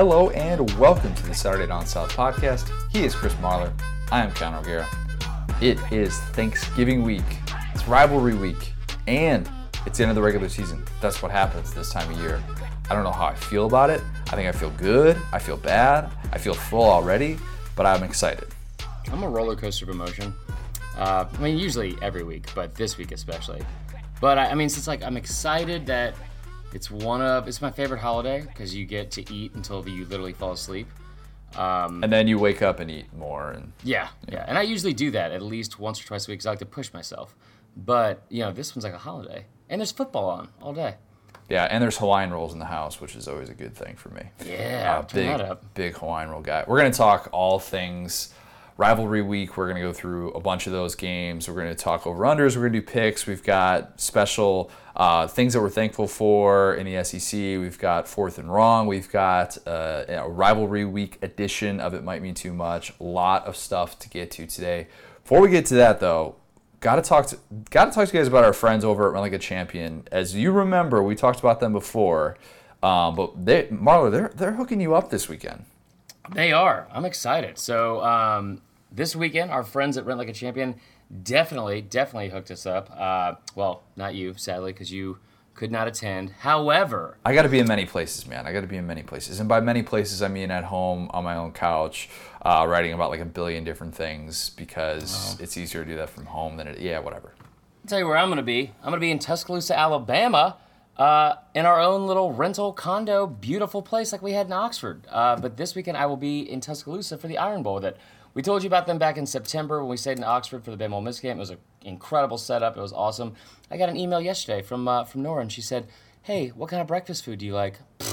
Hello and welcome to the Saturday Down South podcast. He is Chris Marler. I am Connor O'Gara. It is Thanksgiving week. It's rivalry week, and it's the end of the regular season. That's what happens this time of year. I don't know how I feel about it. I think I feel good. I feel bad. I feel full already, but I'm excited. I'm a roller coaster of emotion. Uh, I mean, usually every week, but this week especially. But I, I mean, it's like I'm excited that it's one of it's my favorite holiday because you get to eat until you literally fall asleep. Um, And then you wake up and eat more, and yeah, yeah, and I usually do that at least once or twice a week because I like to push myself. But you know, this one's like a holiday, and there's football on all day. yeah, and there's Hawaiian rolls in the house, which is always a good thing for me. Yeah, Uh, big, big Hawaiian roll guy. We're going to talk all things rivalry week. We're going to go through a bunch of those games. We're going to talk over unders. We're going to do picks. We've got special uh, things that we're thankful for in the SEC. We've got fourth and wrong. We've got uh, a rivalry week edition of It Might Mean Too Much. A lot of stuff to get to today. Before we get to that, though, Got to talk to got to talk to you guys about our friends over at Rent Like a Champion. As you remember, we talked about them before, um, but they, Marler, they're they're hooking you up this weekend. They are. I'm excited. So um, this weekend, our friends at Rent Like a Champion definitely, definitely hooked us up. Uh, well, not you, sadly, because you could not attend. However, I got to be in many places, man. I got to be in many places, and by many places, I mean at home on my own couch, uh, writing about like a billion different things because it's easier to do that from home than it. Yeah, whatever. I'll tell you where I'm going to be. I'm going to be in Tuscaloosa, Alabama, uh, in our own little rental condo, beautiful place like we had in Oxford. Uh, but this weekend, I will be in Tuscaloosa for the Iron Bowl. That we told you about them back in September when we stayed in Oxford for the Ole Miss game. It was an incredible setup. It was awesome. I got an email yesterday from uh, from Nora, and she said, "Hey, what kind of breakfast food do you like?"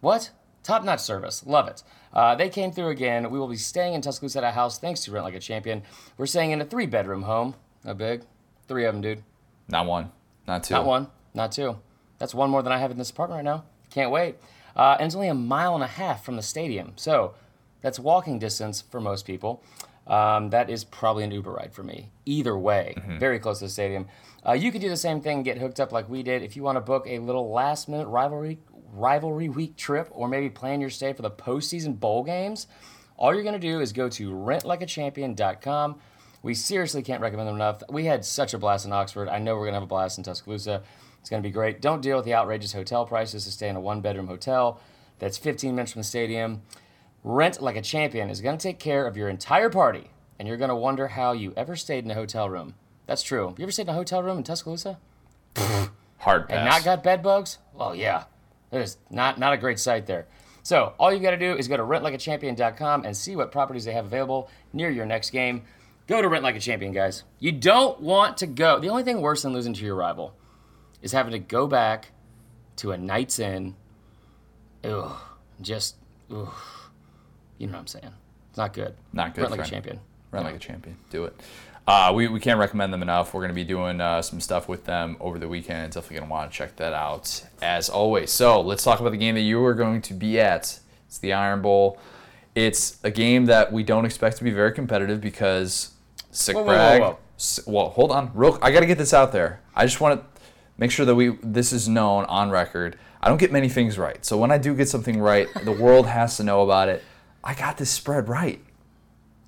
What? Top notch service. Love it. Uh, they came through again. We will be staying in Tuscaloosa at a house thanks to Rent Like a Champion. We're staying in a three bedroom home. How big? Three of them, dude. Not one, not two. Not one, not two. That's one more than I have in this apartment right now. Can't wait. Uh, and it's only a mile and a half from the stadium. So that's walking distance for most people. Um, that is probably an Uber ride for me. Either way, very close to the stadium. Uh, you could do the same thing get hooked up like we did. If you want to book a little last minute rivalry rivalry week trip or maybe plan your stay for the postseason bowl games, all you're going to do is go to rentlikeachampion.com. We seriously can't recommend them enough. We had such a blast in Oxford. I know we're going to have a blast in Tuscaloosa. It's going to be great. Don't deal with the outrageous hotel prices to stay in a one bedroom hotel that's 15 minutes from the stadium. Rent Like a Champion is going to take care of your entire party, and you're going to wonder how you ever stayed in a hotel room. That's true. You ever stayed in a hotel room in Tuscaloosa Hard pass. and not got bed bugs? Well, yeah. There's not, not a great sight there. So, all you got to do is go to rentlikeachampion.com and see what properties they have available near your next game. Go to Rent Like a Champion, guys. You don't want to go. The only thing worse than losing to your rival is having to go back to a Knights Inn. Ugh. Just, ugh. You know what I'm saying. It's not good. Not good, Rent Like a. Champion. Run like a champion. Do it. Uh, we, we can't recommend them enough. We're going to be doing uh, some stuff with them over the weekend. Definitely going to want to check that out as always. So let's talk about the game that you are going to be at. It's the Iron Bowl. It's a game that we don't expect to be very competitive because sick Whoa, whoa, whoa, whoa. Well, hold on, real. I got to get this out there. I just want to make sure that we this is known on record. I don't get many things right, so when I do get something right, the world has to know about it. I got this spread right.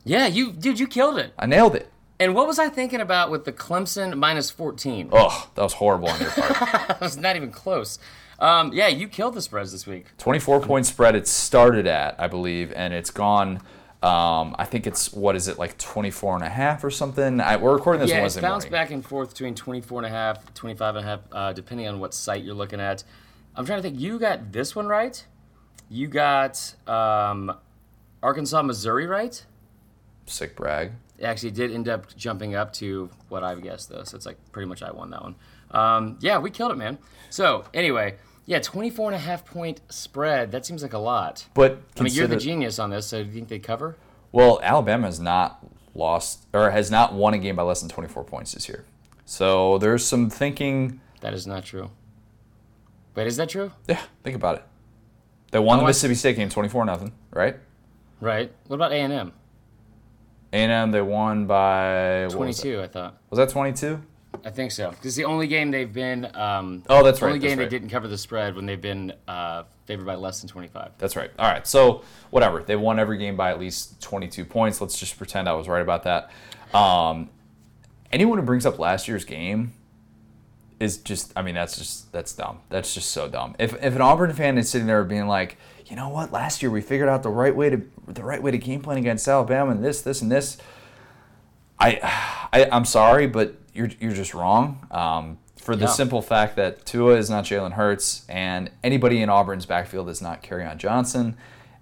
Yeah, you, dude, you killed it. I nailed it. And what was I thinking about with the Clemson minus 14? Ugh, that was horrible on your part. That was not even close. Um, yeah, you killed the spreads this week. 24 point spread it started at, I believe, and it's gone. Um, I think it's, what is it, like 24 and a half or something? I, we're recording this Yeah, it's Wednesday bounced morning. back and forth between 24 and a half, 25 and a half, uh, depending on what site you're looking at. I'm trying to think. You got this one right. You got um, Arkansas, Missouri right. Sick brag. It actually did end up jumping up to what I've guessed though, so it's like pretty much I won that one. Um, yeah, we killed it, man. So anyway, yeah, 24 and a half point spread. That seems like a lot. But I mean, you're the genius on this, so do you think they cover? Well, Alabama has not lost or has not won a game by less than 24 points this year. So there's some thinking. That is not true. Wait, is that true? Yeah, think about it. They won the Oh, Mississippi State game 24 nothing, right? Right. What about A and M? A&M they won by 22, I thought. was that 22? I think so. Because the only game they've been. Um, Oh, that's right, The Only game right. they didn't cover the spread when they've been uh, favored by less than 25. That's right. All right. So whatever. They won every game by at least 22 points. Let's just pretend I was right about that. Um, anyone who brings up last year's game is just. I mean, that's just that's dumb. That's just so dumb. If if an Auburn fan is sitting there being like, you know what, last year we figured out the right way to the right way to game plan against Alabama and this this and this. I, I I'm sorry, but you're you're just wrong. Um, for the Yeah. simple fact that Tua is not Jalen Hurts, and anybody in Auburn's backfield is not Kerryon Johnson,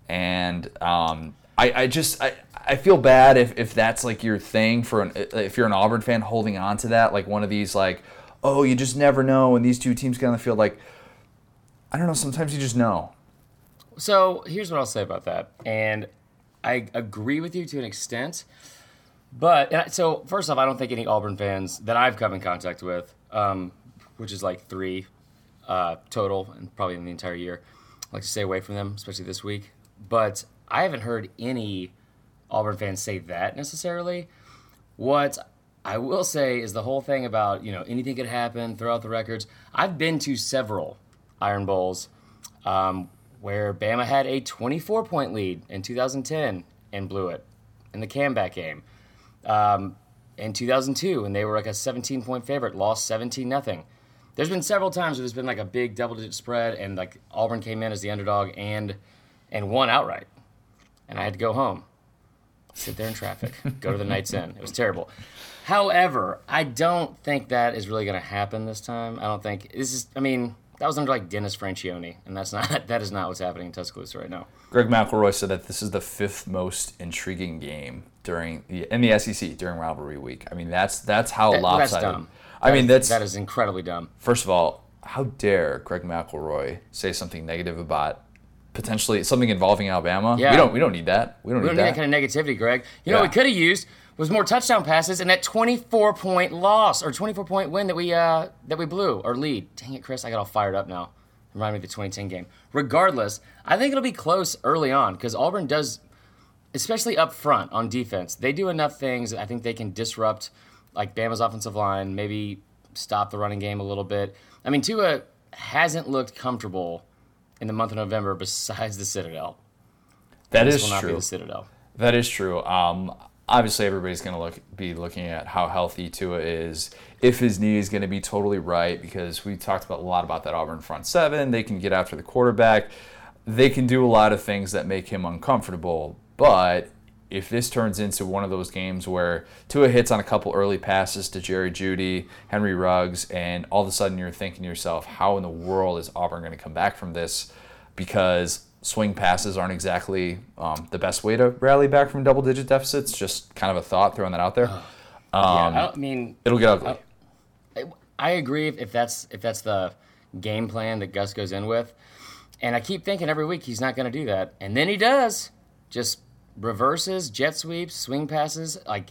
and um, I, I just I, I feel bad if, if that's like your thing for an if you're an Auburn fan holding on to that like one of these like oh you just never know when these two teams get on the field like I don't know sometimes you just know So here's what I'll say about that, and I agree with you to an extent. But so first off, I don't think any Auburn fans that I've come in contact with, um, which is like three uh, total, and probably in the entire year, like to stay away from them, especially this week. But I haven't heard any Auburn fans say that necessarily. What I will say is the whole thing about you know anything could happen, throw out the records. I've been to several Iron Bowls um, where Bama had a 24 point lead in 2010 and blew it in the comeback game. Um, in 2002, and they were like a 17 point favorite, lost 17 nothing. There's been several times where there's been like a big double digit spread, and like Auburn came in as the underdog and and won outright, and I had to go home, sit there in traffic, go to the Knights Inn. It was terrible. However, I don't think that is really going to happen this time. I don't think this is. I mean, that was under like Dennis Franchione, and that's not that is not what's happening in Tuscaloosa right now. Greg McElroy said that this is the fifth most intriguing game during the in the SEC during rivalry week. I mean, that's that's how That- that's lopsided. dumb. I mean, that's that is incredibly dumb. first of all, how dare Greg McElroy say something negative about potentially something involving Alabama? Yeah. We don't we don't need that. We don't We need don't need that. that kind of negativity, Greg. You know Yeah. what we could have used was more touchdown passes and that 24 point loss or 24 point win that we uh, that we blew or lead. Dang it, Chris! I got all fired up now. Remind me of the 2010 game. Regardless, I think it'll be close early on because Auburn does, especially up front on defense, they do enough things. I think they can disrupt like Bama's offensive line, maybe stop the running game a little bit. I mean, Tua hasn't looked comfortable in the month of November besides the Citadel. that This is will not be true. the Citadel. That is true. Um, obviously, everybody's going to look be looking at how healthy Tua is, if his knee is going to be totally right, because we talked about a lot about that Auburn front seven. They can get after the quarterback. They can do a lot of things that make him uncomfortable. But if this turns into one of those games where Tua hits on a couple early passes to Jerry Jeudy, Henry Ruggs, and all of a sudden you're thinking to yourself, how in the world is Auburn going to come back from this? Because swing passes aren't exactly um, the best way to rally back from double digit deficits. Just kind of a thought, throwing that out there. yeah, Um, I, I mean, It'll get ugly. I agree if, if that's if that's the game plan that Gus goes in with, and I keep thinking every week he's not going to do that, and then he does. Just reverses, jet sweeps, swing passes. Like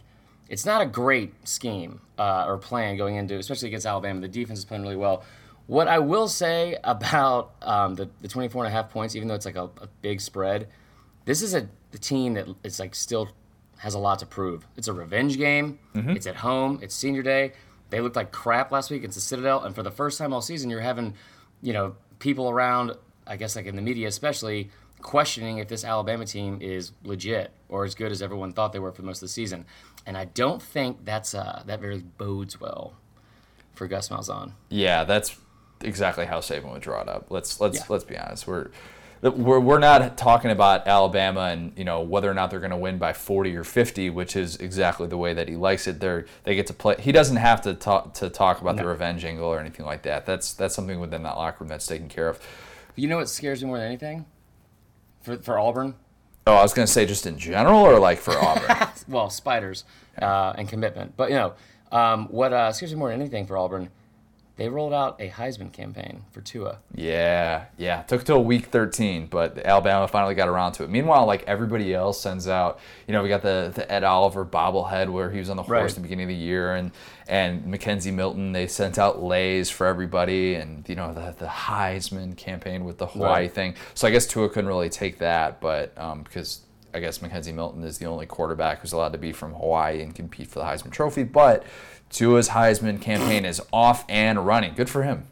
it's not a great scheme uh, or plan going into, especially against Alabama. The defense is playing really well. What I will say about um, the, the 24 and a half points, even though it's like a, a big spread, this is a the team that is like still has a lot to prove. It's a revenge game. It's at home. It's senior day. They looked like crap last week It's the Citadel, and for the first time all season, you're having, you know, people around. I guess like in the media, especially questioning if this Alabama team is legit or as good as everyone thought they were for most of the season. And I don't think that's uh, that really bodes well for Gus Malzahn. Yeah, that's exactly how Saban would draw it up. Let's let's Yeah. let's be honest. We're we're we're not talking about Alabama and you know whether or not they're going to win by 40 or 50, which is exactly the way that he likes it. They're they get to play. He doesn't have to talk to talk about the revenge angle or anything like that. That's that's something within that locker room that's taken care of. You know what scares me more than anything? For, for Auburn? Oh, I was going to say just in general or like for Auburn. well, spiders uh, and commitment. But you know, um, what uh, scares me more than anything for Auburn, they rolled out a Heisman campaign for Tua. Yeah, yeah. Took till week 13, but Alabama finally got around to it. Meanwhile, like everybody else sends out, you know, we got the, the Ed Oliver bobblehead where he was on the horse Right. at the beginning of the year, and and McKenzie Milton. They sent out leis for everybody, and you know the the Heisman campaign with the Hawaii Right. thing. So I guess Tua couldn't really take that, but um, because I guess McKenzie Milton is the only quarterback who's allowed to be from Hawaii and compete for the Heisman Trophy. But Tua's Heisman campaign is off and running. Good for him.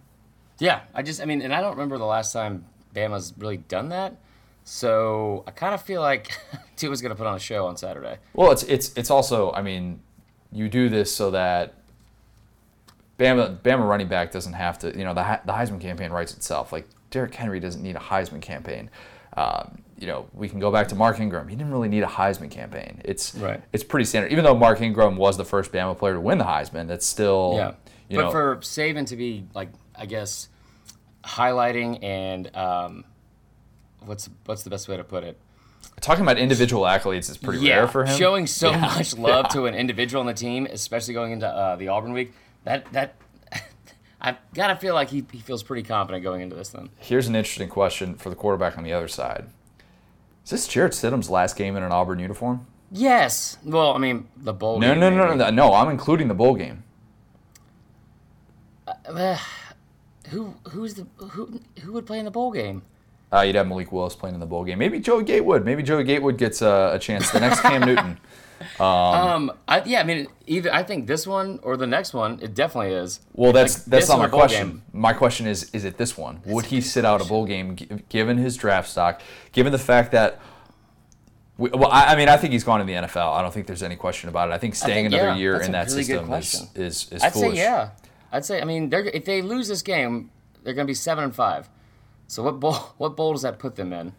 Yeah, I just, I mean, and I don't remember the last time Bama's really done that. So I kind of feel like Tua's going to put on a show on Saturday. Well, it's it's it's also, I mean, you do this so that Bama Bama running back doesn't have to, you know, the the Heisman campaign writes itself. Like Derrick Henry doesn't need a Heisman campaign. Um, you know, we can go back to Mark Ingram. He didn't really need a Heisman campaign. It's Right. it's pretty standard. Even though Mark Ingram was the first Bama player to win the Heisman, that's still Yeah. you but know for Saban to be like, I guess, highlighting and um, what's what's the best way to put it? talking about individual accolades is pretty rare for him. showing so Yeah. much love Yeah. to an individual on the team, especially going into uh, the Auburn week. That that I gotta feel like he, he feels pretty confident going into this. Then Here's an interesting question for the quarterback on the other side. Is this Jarrett Stidham's last game in an Auburn uniform? yes, well, I mean the bowl. No, game, no, no, no, maybe. no, no. I'm including the bowl game. Uh, who who's the who who would play in the bowl game? Uh, you'd have Malik Willis playing in the bowl game. Maybe Joey Gatewood. Maybe Joey Gatewood gets uh, a chance. The next Cam Newton. Um, I, yeah, I mean, either I think this one or the next one, it definitely is. Well, that's Like, that's not my question. game. My question is: Is it this one? Would he sit out a bowl game, gi- given his draft stock, given the fact that? we- Well, I, I mean, I think he's gone to the NFL. I don't think there's any question about it. I think staying think, another yeah, year in that really system is, is is I'd foolish. say yeah. I'd say I mean they're if they lose this game, they're gonna be seven and five. So what bowl what bowl does that put them in?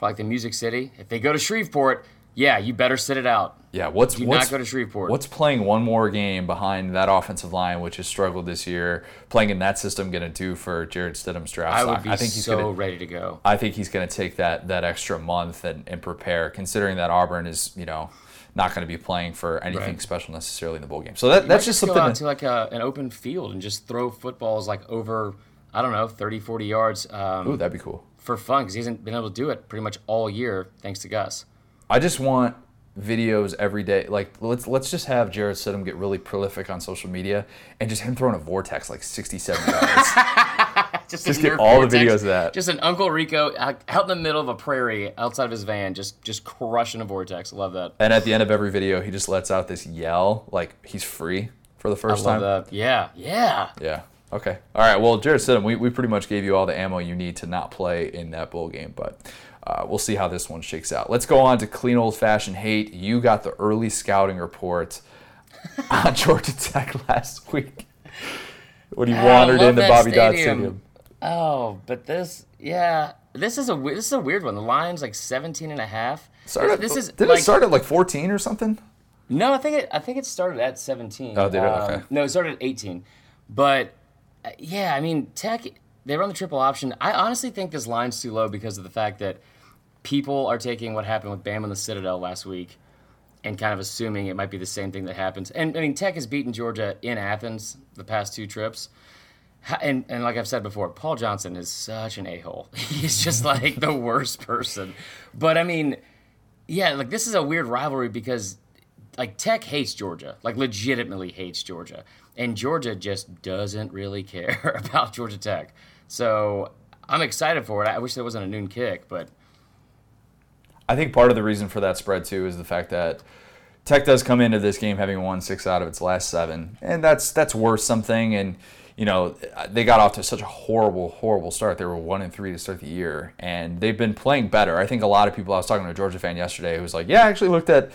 Like the Music City. If they go to Shreveport, yeah, you better sit it out. Yeah, what's Do what's not go to Shreveport. what's playing one more game behind that offensive line, which has struggled this year, playing in that system, going to do for Jarrett Stidham's draft I stock? would be I think he's so to. ready to go. I think he's going to take that that extra month and, and prepare, considering that Auburn is you know not going to be playing for anything Right. special necessarily in the bowl game. So that, that's just go something. out to- to like a, an open field and just throw footballs like over I don't know 30, 40 yards um, ooh, that'd be cool. for fun because he hasn't been able to do it pretty much all year thanks to Gus. I just want videos every day. Like let's let's just have Jarrett Stidham get really prolific on social media and just him throwing a vortex like 60, 70 yards. Just, Just get all the videos of that. Just an Uncle Rico out out in the middle of a prairie outside of his van, just just crushing a vortex. Love that. And at the end of every video, he just lets out this yell, like he's free for the I first love time. that. Yeah, yeah. Yeah. Okay. All right. Well, Jarrett Stidham, we, we pretty much gave you all the ammo you need to not play in that bowl game, but uh, we'll see how this one shakes out. Let's go on to clean old fashioned hate. You got the early scouting report on Georgia Tech last week when he I wandered into Bobby Dodd stadium. Stadium. Oh, but this, yeah, this is a this is a weird one. The line's like 17 and a half. Started, this is did like, it start at like 14 or something? No, I think it. I think it started at 17. Oh, did it? Okay. No, it started at 18. But uh, yeah, I mean, Tech they run the triple option. I honestly think this line's too low because of the fact that people are taking what happened with Bam and the Citadel last week and kind of assuming it might be the same thing that happens. And I mean, Tech has beaten Georgia in Athens the past two trips. And, and like I've said before, Paul Johnson is such an a hole. He's just like the worst person. But I mean, yeah, like this is a weird rivalry because like Tech hates Georgia, like legitimately hates Georgia, and Georgia just doesn't really care about Georgia Tech. So I'm excited for it. I wish there wasn't a noon kick, but I think part of the reason for that spread too is the fact that Tech does come into this game having won six out of its last seven, and that's that's worth something. And you know they got off to such a horrible, horrible start. They were one and three to start the year, and they've been playing better. I think a lot of people. I was talking to a Georgia fan yesterday who was like, "Yeah, I actually looked at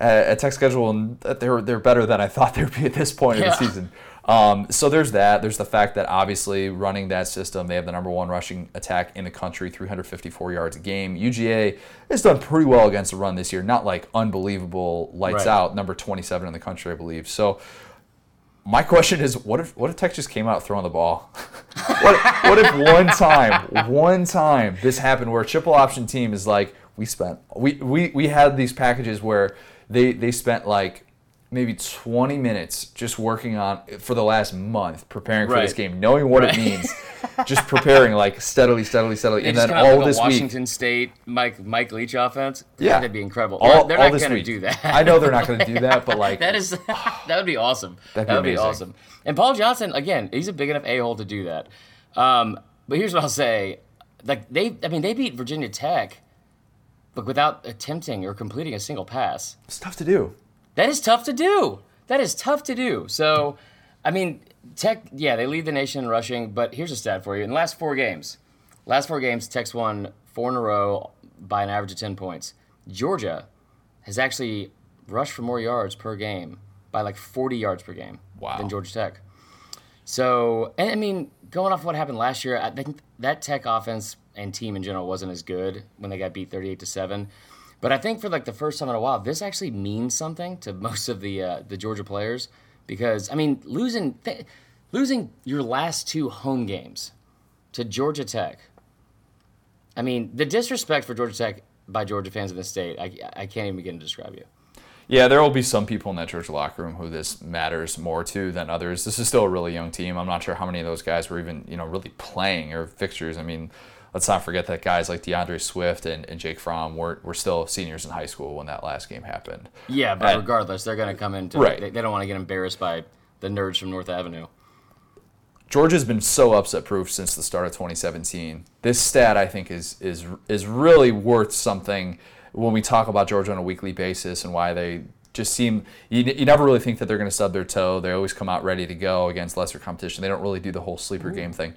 uh, at Tech schedule, and they're they're better than I thought they'd be at this point in the season." Um, so there's that. There's the fact that obviously running that system, they have the number one rushing attack in the country, 354 yards a game. UGA has done pretty well against the run this year. Not like unbelievable lights Right. out, number 27 in the country, I believe. So my question is, what if what if Tech just came out throwing the ball? what, what if one time, one time this happened where a triple option team is like, we spent we we, we had these packages where they they spent like maybe 20 minutes just working on for the last month preparing for this game, knowing what Right. it means, just preparing like steadily, steadily, steadily, they and then all this a week. Washington State Mike Mike Leach offense. Yeah. that'd be incredible. All, they're all not going to week. do that. I know they're not going to do that, but like that is that would be awesome. That'd be that would be awesome. And Paul Johnson, again, he's a big enough a hole to do that. Um, but here's what I'll say: like they, I mean, they beat Virginia Tech but without attempting or completing a single pass. It's tough to do. That is tough to do. That is tough to do. So, I mean, Tech, yeah, they lead the nation in rushing, but here's a stat for you. In the last four games, last four games, Tech's won four in a row by an average of 10 points. Georgia has actually rushed for more yards per game by like 40 yards per game Wow. than Georgia Tech. So, and I mean, going off what happened last year, I think that Tech offense and team in general wasn't as good when they got beat 38 to 7. But I think for like the first time in a while, this actually means something to most of the uh, the Georgia players because I mean, losing th- losing your last two home games to Georgia Tech. I mean, the disrespect for Georgia Tech by Georgia fans in the state, I, I can't even begin to describe you. Yeah, there will be some people in that Georgia locker room who this matters more to than others. This is still a really young team. I'm not sure how many of those guys were even, you know, really playing or fixtures. I mean, let's not forget that guys like D'Andre Swift and, and Jake Fromm were, were still seniors in high school when that last game happened. Yeah, but And- regardless, they're going to come into Right. They, they don't want to get embarrassed by the nerds from North Avenue. Georgia's been so upset proof since the start of 2017. This stat I think is is is really worth something when we talk about Georgia on a weekly basis and why they just seem you, you never really think that they're going to stub their toe. They always come out ready to go against lesser competition. They don't really do the whole sleeper game thing.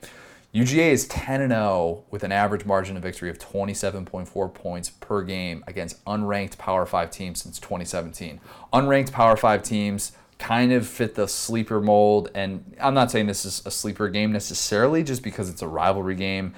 UGA is 10 and 0 with an average margin of victory of 27.4 points per game against unranked Power 5 teams since 2017. Unranked Power 5 teams kind of fit the sleeper mold and I'm not saying this is a sleeper game necessarily just because it's a rivalry game,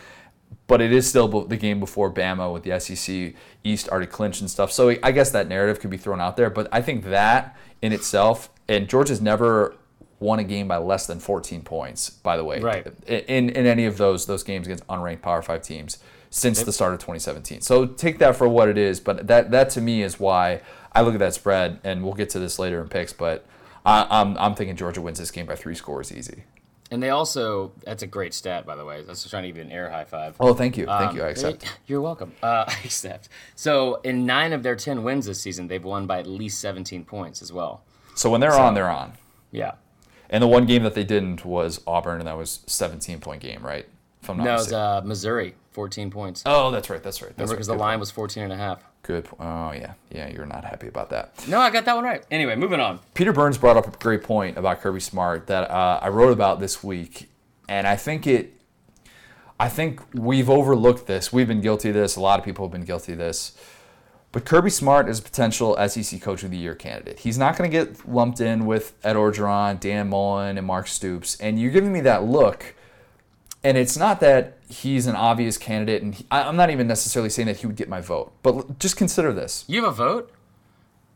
but it is still the game before Bama with the SEC East already clinched and stuff. So I guess that narrative could be thrown out there, but I think that in itself and Georgia's never won a game by less than 14 points, by the way Right. in in any of those those games against unranked Power Five teams since the start of 2017. So take that for what it is, but that that to me is why I look at that spread, and we'll get to this later in picks. But I, I'm I'm thinking Georgia wins this game by three scores easy. And they also, that's a great stat, by the way. That's just trying to give you an air high five. Oh, thank you, thank Um, you. I accept. they- You're welcome. Uh, I accept. So, in nine of their 10 wins this season, they've won by at least 17 points as well. So when they're on, they're on. Yeah. And the one game that they didn't was Auburn, and that was 17 point game, right? If I'm not No, it was uh, Missouri, 14 points. oh, that's right. That's right. That's Remember, right. because the line point. was 14 and a half. Good. Oh yeah, yeah. You're not happy about that. No, I got that one right. Anyway, moving on. Peter Burns brought up a great point about Kirby Smart that uh, I wrote about this week, and I think it. I think we've overlooked this. We've been guilty of this. A lot of people have been guilty of this. But Kirby Smart is a potential SEC Coach of the Year candidate. He's not going to get lumped in with Ed Orgeron, Dan Mullen, and Mark Stoops. And you're giving me that look. And it's not that he's an obvious candidate, and he, I- I'm not even necessarily saying that he would get my vote. But just consider this. You have a vote?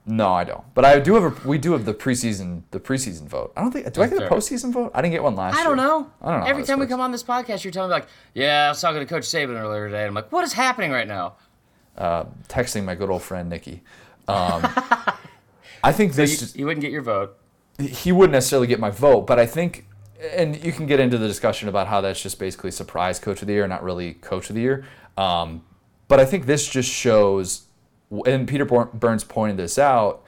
No, I don't. But I do have a. We do have the preseason. The preseason vote. I don't think. Do I get a postseason vote? I didn't get one last I don't know. I don't know. Every time we works. come on this podcast, you're telling me, like, yeah, I was talking to Coach Saban earlier today. And I'm like, what is happening right now? Texting my good old friend Nikki. Um, I think this. You, just- you wouldn't get your vote. he wouldn't necessarily get my vote, but I think, and you can get into the discussion about how that's just basically surprise coach of the year, not really coach of the year. Um, but I think this just shows, and Peter Burns pointed this out,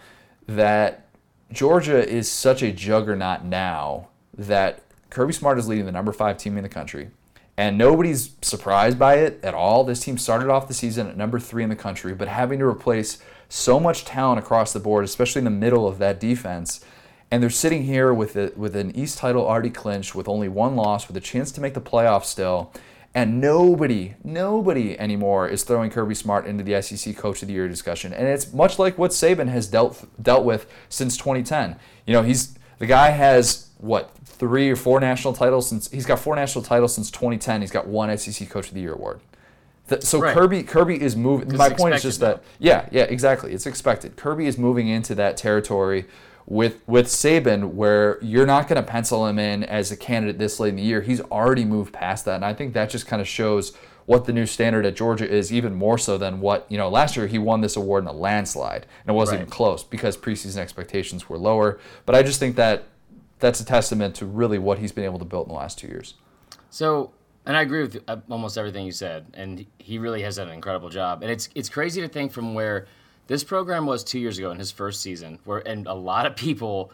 that Georgia is such a juggernaut now that Kirby Smart is leading the number five team in the country. And nobody's surprised by it at all. This team started off the season at number three in the country, but having to replace so much talent across the board, especially in the middle of that defense, and they're sitting here with a, with an East title already clinched, with only one loss, with a chance to make the playoffs still, and nobody, nobody anymore is throwing Kirby Smart into the SEC Coach of the Year discussion. And it's much like what Saban has dealt dealt with since 2010. You know, he's the guy has what three or four national titles since he's got four national titles since 2010. He's got one SEC Coach of the Year award. Th- So Right. Kirby Kirby is moving. My point is just that yeah, yeah, exactly. It's expected. Kirby is moving into that territory with with Saban where you're not going to pencil him in as a candidate this late in the year. He's already moved past that, and I think that just kind of shows what the new standard at Georgia is, even more so than what you know. Last year he won this award in a landslide, and it wasn't Right. even close because preseason expectations were lower. But I just think that that's a testament to really what he's been able to build in the last two years. So, and I agree with uh, almost everything you said, and he really has done an incredible job. And it's it's crazy to think from where this program was two years ago in his first season, where and a lot of people,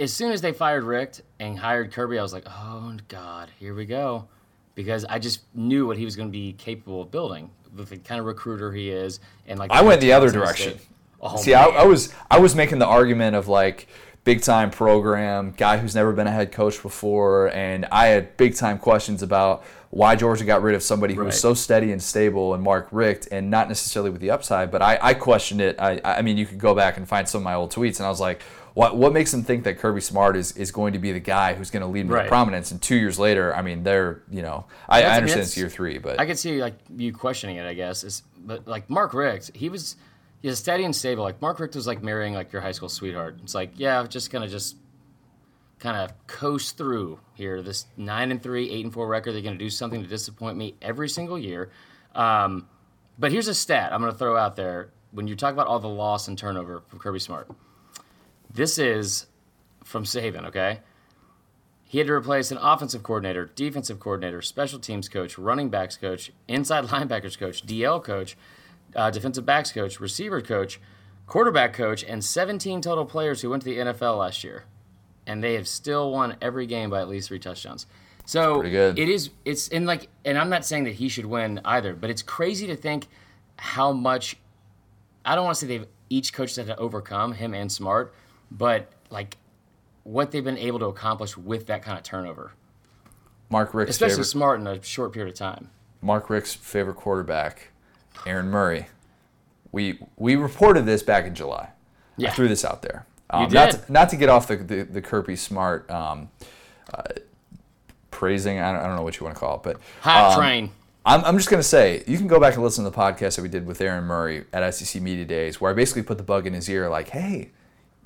as soon as they fired Richt and hired Kirby, I was like, oh God, here we go, because I just knew what he was going to be capable of building the, the kind of recruiter he is, and like I went the other direction. Oh, See, I. I was I was making the argument of like big time program guy who's never been a head coach before, and I had big time questions about why Georgia got rid of somebody who was so steady and stable and Mark Richt, and not necessarily with the upside. But I, I questioned it. I I mean, you could go back and find some of my old tweets, and I was like. What, what makes them think that Kirby Smart is, is going to be the guy who's going to lead them Right. to prominence? And two years later, I mean, they're you know, I, I understand it's year three, but I could see like you questioning it. I guess but like Mark Richt, he was he's steady and stable. Like Mark Richt was like marrying like your high school sweetheart. It's like yeah, just gonna just kind of coast through here. This nine and three, eight and four record. They're gonna do something to disappoint me every single year. Um, but here's a stat I'm gonna throw out there when you talk about all the loss and turnover from Kirby Smart. This is from Saban, okay? He had to replace an offensive coordinator, defensive coordinator, special teams coach, running backs coach, inside linebackers coach, DL coach, uh, defensive backs coach, receiver coach, quarterback coach, and 17 total players who went to the NFL last year. And they have still won every game by at least three touchdowns. So it is. It's in like, and I'm not saying that he should win either, but it's crazy to think how much. I don't want to say they've each coach had to overcome him and Smart, but like what they've been able to accomplish with that kind of turnover, Mark Richt's especially favorite Smart in a short period of time. Mark Richt's favorite quarterback, Aaron Murray. We we reported this back in July. I Yeah. threw this out there. Um, You Not did. to, not to get off the the, the Kirby Smart um, uh, praising. I don't, I don't know what you want to call it, but Hot um, train. I'm, I'm just going to say, you can go back and listen to the podcast that we did with Aaron Murray at SEC Media Days, where I basically put the bug in his ear, like, hey,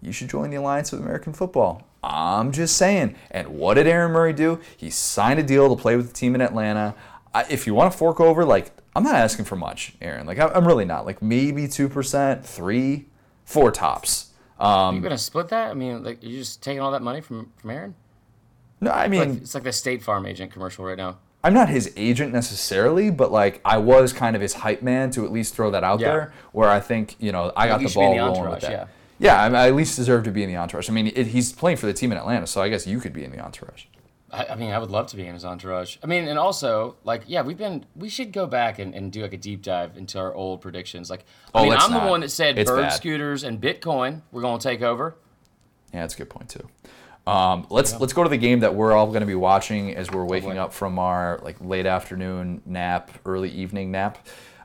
you should join the Alliance of American Football. I'm just saying. And what did Aaron Murray do? He signed a deal to play with the team in Atlanta. I, if you want to fork over, like, I'm not asking for much, Aaron. Like, I, I'm really not. Like, maybe 2%, 3 4 tops. Um, you gonna split that? I mean, like you're just taking all that money from from Aaron? no, I Like, mean, it's like the State Farm agent commercial right now. I'm not his agent necessarily, but like I was kind of his hype man to at least throw that out Yeah. there. Where I think you know I got the ball the rolling with that. Yeah, I, mean, I at least deserve to be in the entourage. I mean, it, he's playing for the team in Atlanta, so I guess you could be in the entourage. I, I mean, I would love to be in his entourage. I mean, and also, like, yeah, we've been, we should go back and, and do like a deep dive into our old predictions. Like, I Oh, mean, I'm not. the one that said It's bird bad. scooters and Bitcoin were going to take over. Yeah, that's a good point too. Um, let's let's go to the game that we're all going to be watching as we're waking up from our like late afternoon nap, early evening nap.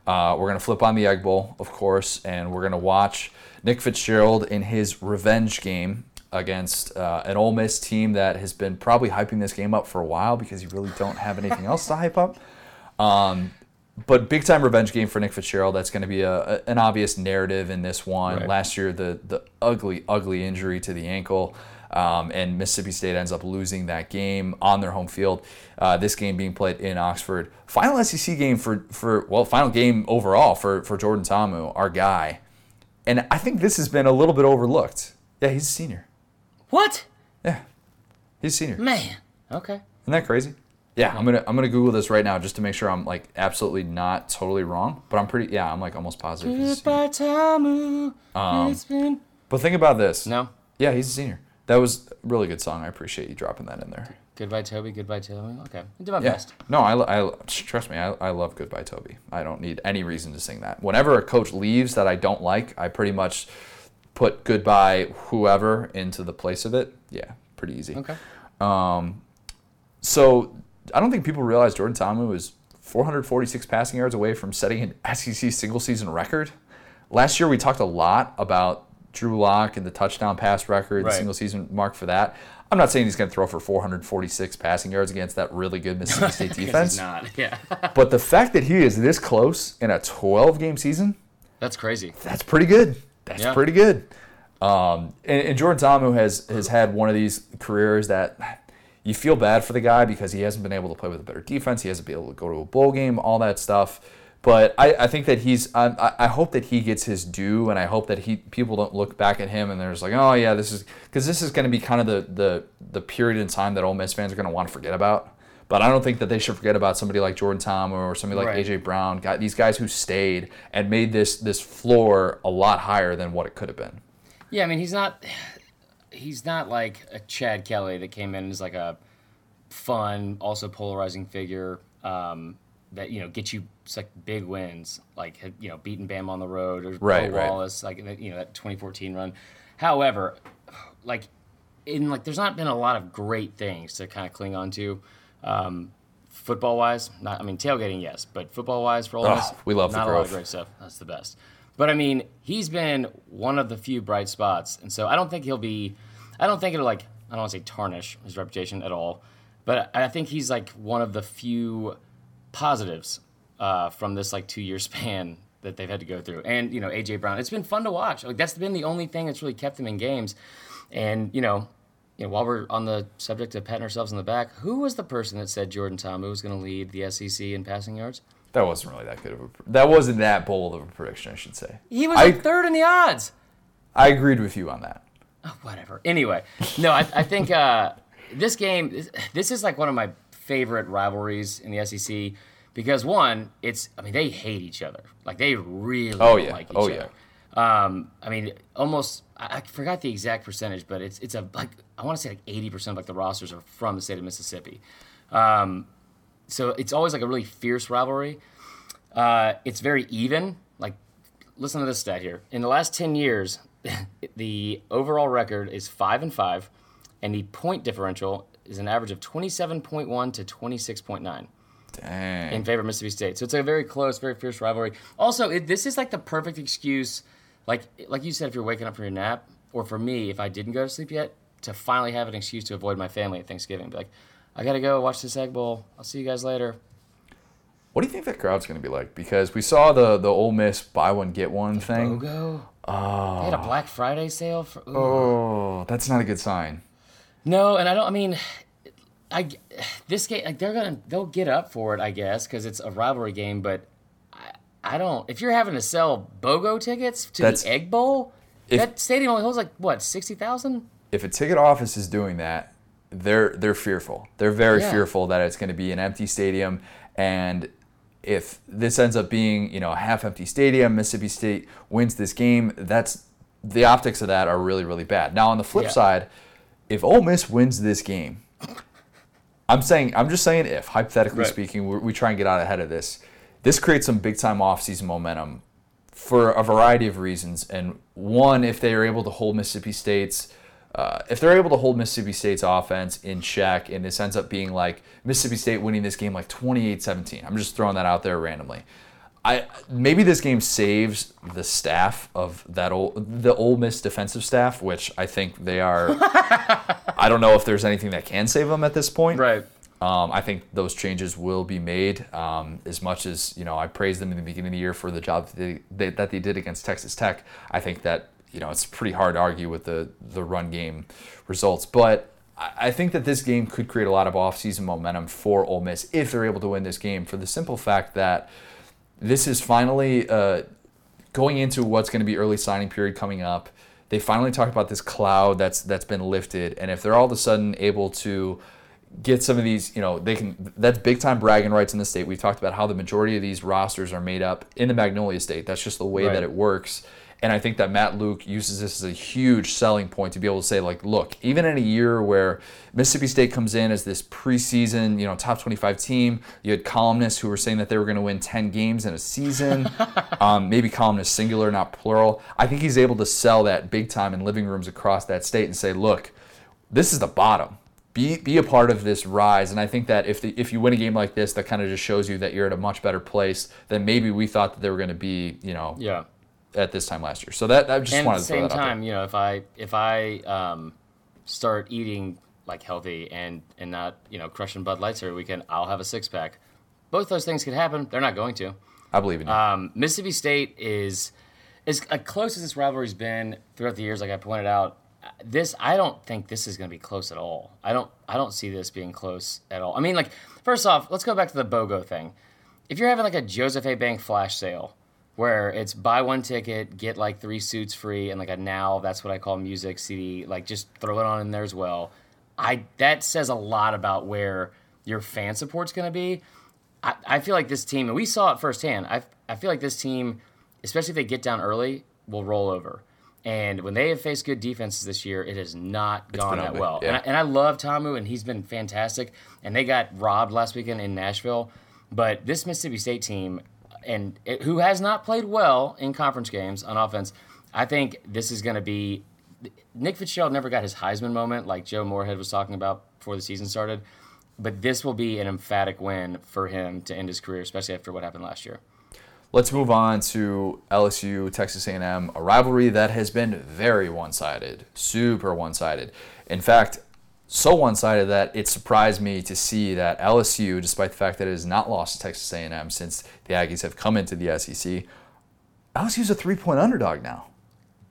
Uh, we're going to flip on the Egg Bowl, of course, and we're going to watch Nick Fitzgerald in his revenge game against uh, an Ole Miss team that has been probably hyping this game up for a while because you really don't have anything else to hype up. Um, but big time revenge game for Nick Fitzgerald. That's going to be a, a- an obvious narrative in this one. Right. Last year, the the ugly, ugly injury to the ankle, um, and Mississippi State ends up losing that game on their home field. Uh, this game being played in Oxford. Final SEC game for for well, final game overall for for Jordan Ta'amu, our guy. And I think this has been a little bit overlooked. Yeah, he's a senior. What? Yeah, he's a senior. Man. Okay. Isn't that crazy? Yeah, I'm gonna I'm gonna Google this right now just to make sure I'm like absolutely not totally wrong. But I'm pretty yeah, I'm like almost positive. he's a senior. Goodbye, Ta'amu. Um, it's been. But think about this. No. Yeah, he's a senior. That was a really good song. I appreciate you dropping that in there. Goodbye, Toby. Goodbye, Toby. Okay. I did my Yeah. best. No, I, I trust me. I, I love Goodbye Toby. I don't need any reason to sing that. Whenever a coach leaves that I don't like, I pretty much put Goodbye whoever into the place of it. Yeah, pretty easy. Okay. Um, So I don't think people realize Jordan Ta'amu is 446 passing yards away from setting an SEC single season record. Last year we talked a lot about Drew Lock and the touchdown pass record, the single season mark for that. I'm not saying he's going to throw for 446 passing yards against that really good Mississippi State defense, not. Yeah. but the fact that he is this close in a 12 game season, That's crazy. that's pretty good. That's Yeah. pretty good. Um, and, and Jordan Ta'amu has has had one of these careers that you feel bad for the guy because he hasn't been able to play with a better defense. He hasn't been able to go to a bowl game, all that stuff. But I, I think that he's. I, I- hope that he gets his due, and I hope that he people don't look back at him and they're just like, oh yeah, this is because this is going to be kind of the the the period in time that Ole Miss fans are going to want to forget about. But I don't think that they should forget about somebody like Jordan Ta'amu or somebody like Right. AJ Brown. Got these guys who stayed and made this this floor a lot higher than what it could have been. Yeah, I mean, he's not. He's not like a Chad Kelly that came in as like a fun, also polarizing figure. Um, that you know get you like big wins, like you know beating Bam on the road or Right, Bo right. Wallace, like you know that 2014 run. However, like in like there's not been a lot of great things to kind of cling on to. Um, football wise, not I mean tailgating yes, but football wise for Ole Oh, Miss, we love the not a lot of great stuff. That's the best. But I mean, he's been one of the few bright spots, and so I don't think he'll be. I don't think it'll like. I don't want to say tarnish his reputation at all, but I think he's like one of the few positives uh, from this like two year span that they've had to go through. And you know, AJ Brown, it's been fun to watch. Like that's been the only thing that's really kept them in games. And you know, you know, while we're on the subject of patting ourselves on the back, who was the person that said Jordan Ta'amu was going to lead the SEC in passing yards? That wasn't really that good of a. That wasn't that bold of a prediction, I should say. He was I, like third in the odds. I agreed with you on that. Oh, whatever. Anyway, no, I, I think uh, this game, this is like one of my favorite rivalries in the SEC because one, it's I mean they hate each other, like they really Oh, don't yeah. like each Oh, other. Um, I mean, almost I, I forgot the exact percentage, but it's it's a like I want to say like eighty percent of like the rosters are from the state of Mississippi. Um, so it's always like a really fierce rivalry. Uh, it's very even. Like, listen to this stat here. In the last ten years, the overall record is five and five, and the point differential is an average of twenty-seven point one to twenty-six point nine Dang. in favor of Mississippi State. So it's a very close, very fierce rivalry. Also, it, this is like the perfect excuse, like like you said, if you're waking up from your nap, or for me, if I didn't go to sleep yet, to finally have an excuse to avoid my family at Thanksgiving. Be like, I gotta go watch this Egg Bowl. I'll see you guys later. What do you think that crowd's going to be like? Because we saw the the Ole Miss buy one get one thing. Bogo. Oh. They had a ah. Black Friday sale for. ooh. Oh, that's not a good sign. No, and I don't. I mean, I this game like they're gonna they'll get up for it, I guess, because it's a rivalry game. But I, I don't. If you're having to sell BOGO tickets to That's- the Egg Bowl, if- that stadium only holds like what sixty thousand. If a ticket office is doing that, they're they're fearful. They're very Yeah. fearful that it's going to be an empty stadium, and if this ends up being you know a half empty stadium, Mississippi State wins this game. That's the optics of that are really really bad. Now on the flip Yeah. side, if Ole Miss wins this game, I'm saying I'm just saying if hypothetically Right. speaking, we, we try and get out ahead of this. This creates some big time offseason momentum for a variety of reasons. And one, if they are able to hold Mississippi State's, uh, if they're able to hold Mississippi State's offense in check, and this ends up being like Mississippi State winning this game like 28-17. I'm just throwing that out there randomly. I maybe this game saves the staff of that old the Ole Miss defensive staff, which I think they are. I don't know if there's anything that can save them at this point. Right. Um, I think those changes will be made. Um, as much as you know, I praised them in the beginning of the year for the job that they, they, that they did against Texas Tech. I think that you know it's pretty hard to argue with the the run game results, but. I I think that this game could create a lot of offseason momentum for Ole Miss if they're able to win this game for the simple fact that this is finally uh, going into what's going to be early signing period coming up. They finally talked about this cloud that's that's been lifted, and if they're all of a sudden able to get some of these, you know, they can. That's big time bragging rights in the state. We've talked about how the majority of these rosters are made up in the Magnolia State. That's just the way Right. that it works. And I think that Matt Luke uses this as a huge selling point to be able to say, like, look, even in a year where Mississippi State comes in as this preseason, you know, top 25 team, you had columnists who were saying that they were going to win 10 games in a season. um, maybe columnists singular, not plural. I think he's able to sell that big time in living rooms across that state and say, look, this is the bottom. Be, be a part of this rise, and I think that if the, if you win a game like this, that kind of just shows you that you're at a much better place than maybe we thought that they were going to be, you know, Yeah. At this time last year. So that I just and at wanted the to throw same that out there. time, you know, if I if I um, start eating like healthy and and not you know crushing Bud Lights every weekend, I'll have a six pack. Both those things could happen. They're not going to. I believe in you. Um, Mississippi State is as close as this rivalry's been throughout the years. Like I pointed out, this I don't think this is going to be close at all. I don't I don't see this being close at all. I mean, like first off, let's go back to the BOGO thing. If you're having like a Joseph A. Bank flash sale where it's buy one ticket, get like three suits free, and like a now that's what I call music CD, like just throw it on in there as well. I that says a lot about where your fan support's going to be. I, I feel like this team, and we saw it firsthand. I, I feel like this team, especially if they get down early, will roll over. And when they have faced good defenses this year, it has not gone that well. yeah. And, I, and I love Tamu, and he's been fantastic. And they got robbed last weekend in Nashville. But this Mississippi State team, and it, who has not played well in conference games on offense, I think this is going to be. Nick Fitzgerald never got his Heisman moment like Joe Moorhead was talking about before the season started, but this will be an emphatic win for him to end his career, especially after what happened last year. Let's move on to LSU Texas A&M, a rivalry that has been very one-sided, super one-sided. In fact, so one-sided that it surprised me to see that LSU, despite the fact that it has not lost to Texas A&M since the Aggies have come into the SEC, LSU's a three-point underdog now.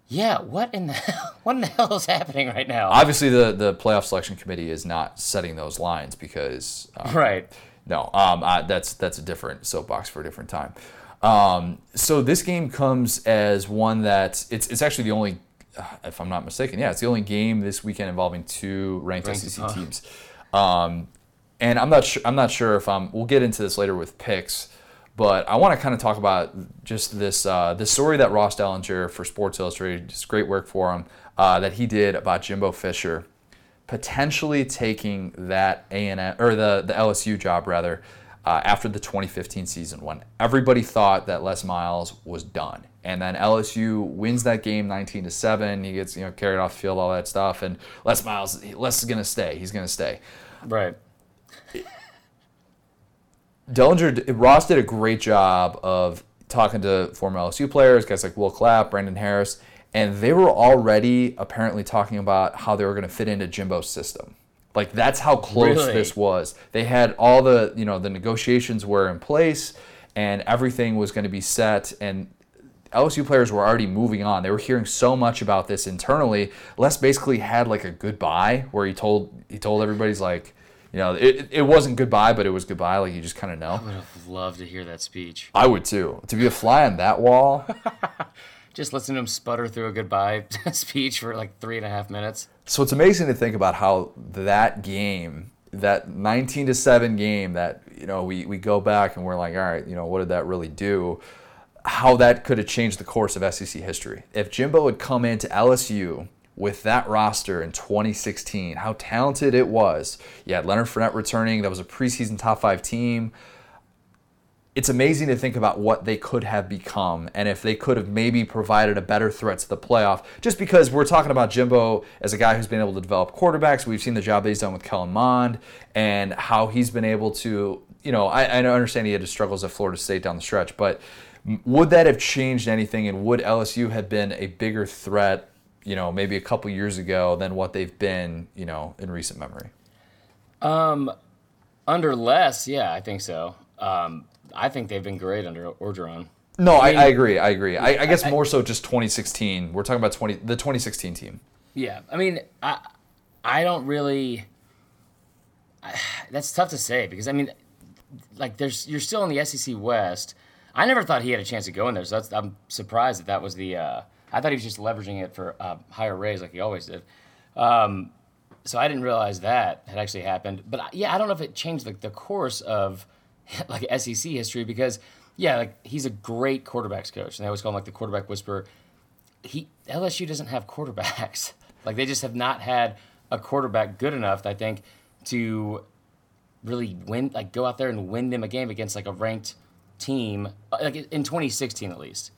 Yeah, what in the hell, what in the hell is happening right now? Obviously, the the playoff selection committee is not setting those lines because um, right. No, um, uh, that's that's a different soapbox for a different time. Um, so this game comes as one that it's it's actually the only, if I'm not mistaken, yeah, it's the only game this weekend involving two ranked, ranked SEC uh, teams. Um, and I'm not sure I'm not sure if I'm. We'll get into this later with picks, but I want to kind of talk about just this uh, this story that Ross Dellenger for Sports Illustrated, just great work for him, uh, that he did about Jimbo Fisher potentially taking that A and or the the LSU job rather uh, after the 2015 season when everybody thought that Les Miles was done. And then LSU wins that game 19 to 7. He gets, you know, carried off the field, all that stuff. And Les Miles, Les is going to stay. He's going to stay. Right. Dellenger, Ross did a great job of talking to former LSU players, guys like Will Clapp, Brandon Harris, and they were already apparently talking about how they were going to fit into Jimbo's system. Like that's how close really? this was. They had all the, you know, the negotiations were in place and everything was going to be set and LSU players were already moving on. They were hearing so much about this internally. Les basically had like a goodbye where he told he told everybody's like, you know, it, it wasn't goodbye, but it was goodbye. Like you just kind of know. I would have loved to hear that speech. I would too. To be a fly on that wall. just listen to him sputter through a goodbye speech for like three and a half minutes. So it's amazing to think about how that game, that 19 to 7 game that, you know, we, we go back and we're like, all right, you know, what did that really do? How that could have changed the course of SEC history. If Jimbo had come into LSU with that roster in 2016, how talented it was. You had Leonard Fournette returning, that was a preseason top five team it's amazing to think about what they could have become and if they could have maybe provided a better threat to the playoff. Just because we're talking about Jimbo as a guy who's been able to develop quarterbacks, we've seen the job that he's done with Kellen Mond and how he's been able to, you know, I, I understand he had his struggles at Florida State down the stretch, but would that have changed anything and would LSU have been a bigger threat, you know, maybe a couple years ago than what they've been, you know, in recent memory? Um, under Les, yeah, I think so. Um, I think they've been great under Orgeron. No, I, mean, I, I, agree. I agree. I, I guess more so just 2016. We're talking about 20 the 2016 team. Yeah, I mean, I I don't really. that's tough to say because I mean, like there's you're still in the SEC West. I never thought he had a chance to go in there, so I'm surprised that that was the. Uh, I thought he was just leveraging it for a higher raise like he always did. Um, so I didn't realize that had actually happened. But yeah, I don't know if it changed like the course of like SEC history because yeah, like he's a great quarterbacks coach, and they always call him like the quarterback whisperer. He LSU doesn't have quarterbacks. like they just have not had a quarterback good enough, I think, to really win, like go out there and win them a game against like a ranked team, uh, like in 2016 at least.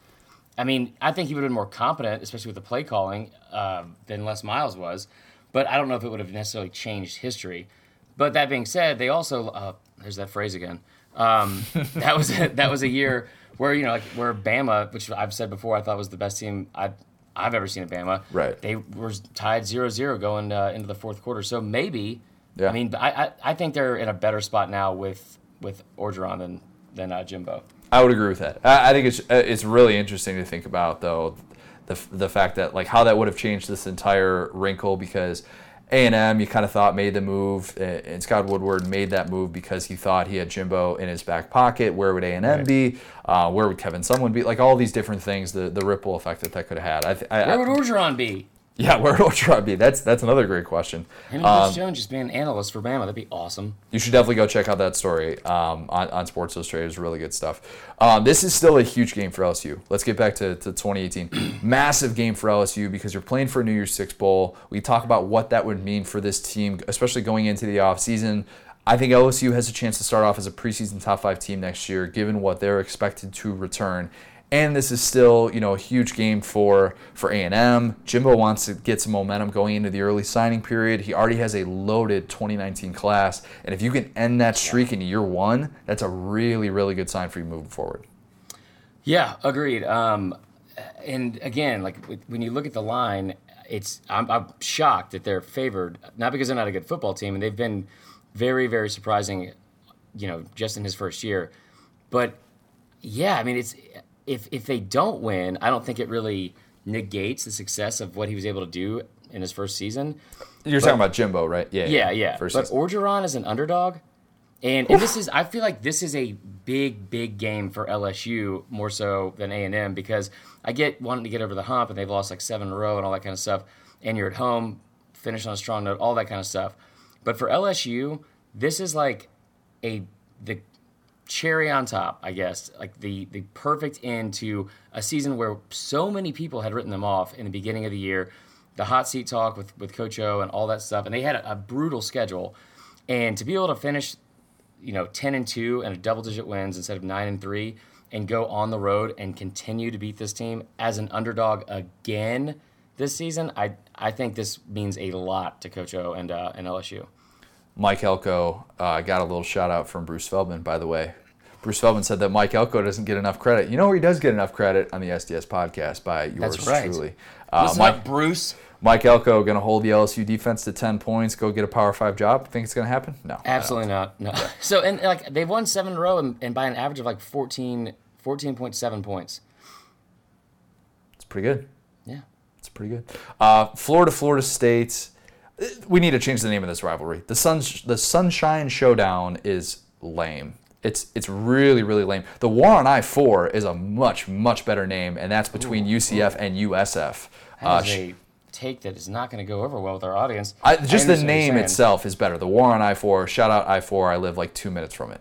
I mean, I think he would have been more competent, especially with the play calling, uh, than Les Miles was. But I don't know if it would have necessarily changed history. But that being said, they also uh, there's that phrase again. Um, that was a, that was a year where you know like where Bama, which I've said before, I thought was the best team I I've ever seen at Bama. Right. They were tied 0-0 going uh, into the fourth quarter. So maybe. Yeah. I mean, I, I, I think they're in a better spot now with with Orgeron than than uh, Jimbo. I would agree with that. I, I think it's uh, it's really interesting to think about though the the fact that like how that would have changed this entire wrinkle because a&M, you kind of thought made the move, and Scott Woodward made that move because he thought he had Jimbo in his back pocket. Where would A&M right. be? Uh, where would Kevin Sumlin be? Like all these different things, the, the ripple effect that that could have had. I th- I, where would Orgeron be? Yeah, where would Orgeron be? That's that's another great question. Him and um, Jones just being an analyst for Bama, that'd be awesome. You should definitely go check out that story um, on, on Sports Illustrated. It's really good stuff. Um, this is still a huge game for LSU. Let's get back to, to 2018. Massive game for LSU because you're playing for a New Year's Six Bowl. We talk about what that would mean for this team, especially going into the offseason. I think LSU has a chance to start off as a preseason top five team next year, given what they're expected to return. And this is still, you know, a huge game for for A&M. Jimbo wants to get some momentum going into the early signing period. He already has a loaded 2019 class, and if you can end that streak in year one, that's a really, really good sign for you moving forward. Yeah, agreed. Um, and again, like when you look at the line, it's I'm, I'm shocked that they're favored, not because they're not a good football team, and they've been very, very surprising, you know, just in his first year. But yeah, I mean, it's if if they don't win, I don't think it really negates the success of what he was able to do in his first season. You're But- talking about Jimbo, right? Yeah, Yeah, yeah. First but season. Orgeron is an underdog, and, and this is I feel like this is a big, big game for LSU more so than A and M because I get wanting to get over the hump and they've lost like seven in a row and all that kind of stuff, and you're at home, finish on a strong note, all that kind of stuff. But for LSU, this is like a the cherry on top, I guess, like the the perfect end to a season where so many people had written them off in the beginning of the year. The hot seat talk with with Coach O and all that stuff, and they had a, a brutal schedule, and to be able to finish, you know, ten and two and a double digit wins instead of nine and three, and go on the road and continue to beat this team as an underdog again this season, I I think this means a lot to Coach O and uh, and LSU. Mike Elko uh, got a little shout out from Bruce Feldman, by the way. Bruce Feldman said that Mike Elko doesn't get enough credit. You know where he does get enough credit on the SDS podcast by yours That's right. truly. Uh, Mike, Bruce. Mike Elko going to hold the LSU defense to 10 points, go get a Power 5 job. Think it's going to happen? No. Absolutely not. No. So and like they've won seven in a row and, and by an average of like 14, 14.7 points. It's pretty good. Yeah. It's pretty good. Uh, Florida, Florida State. We need to change the name of this rivalry. The Sun, the Sunshine Showdown is lame. It's it's really really lame. The War on I four is a much much better name, and that's between UCF and USF. Uh, a take that is not going to go over well with our audience. I, just the what you're name itself is better. The War on I four. Shout out I four. I live like two minutes from it.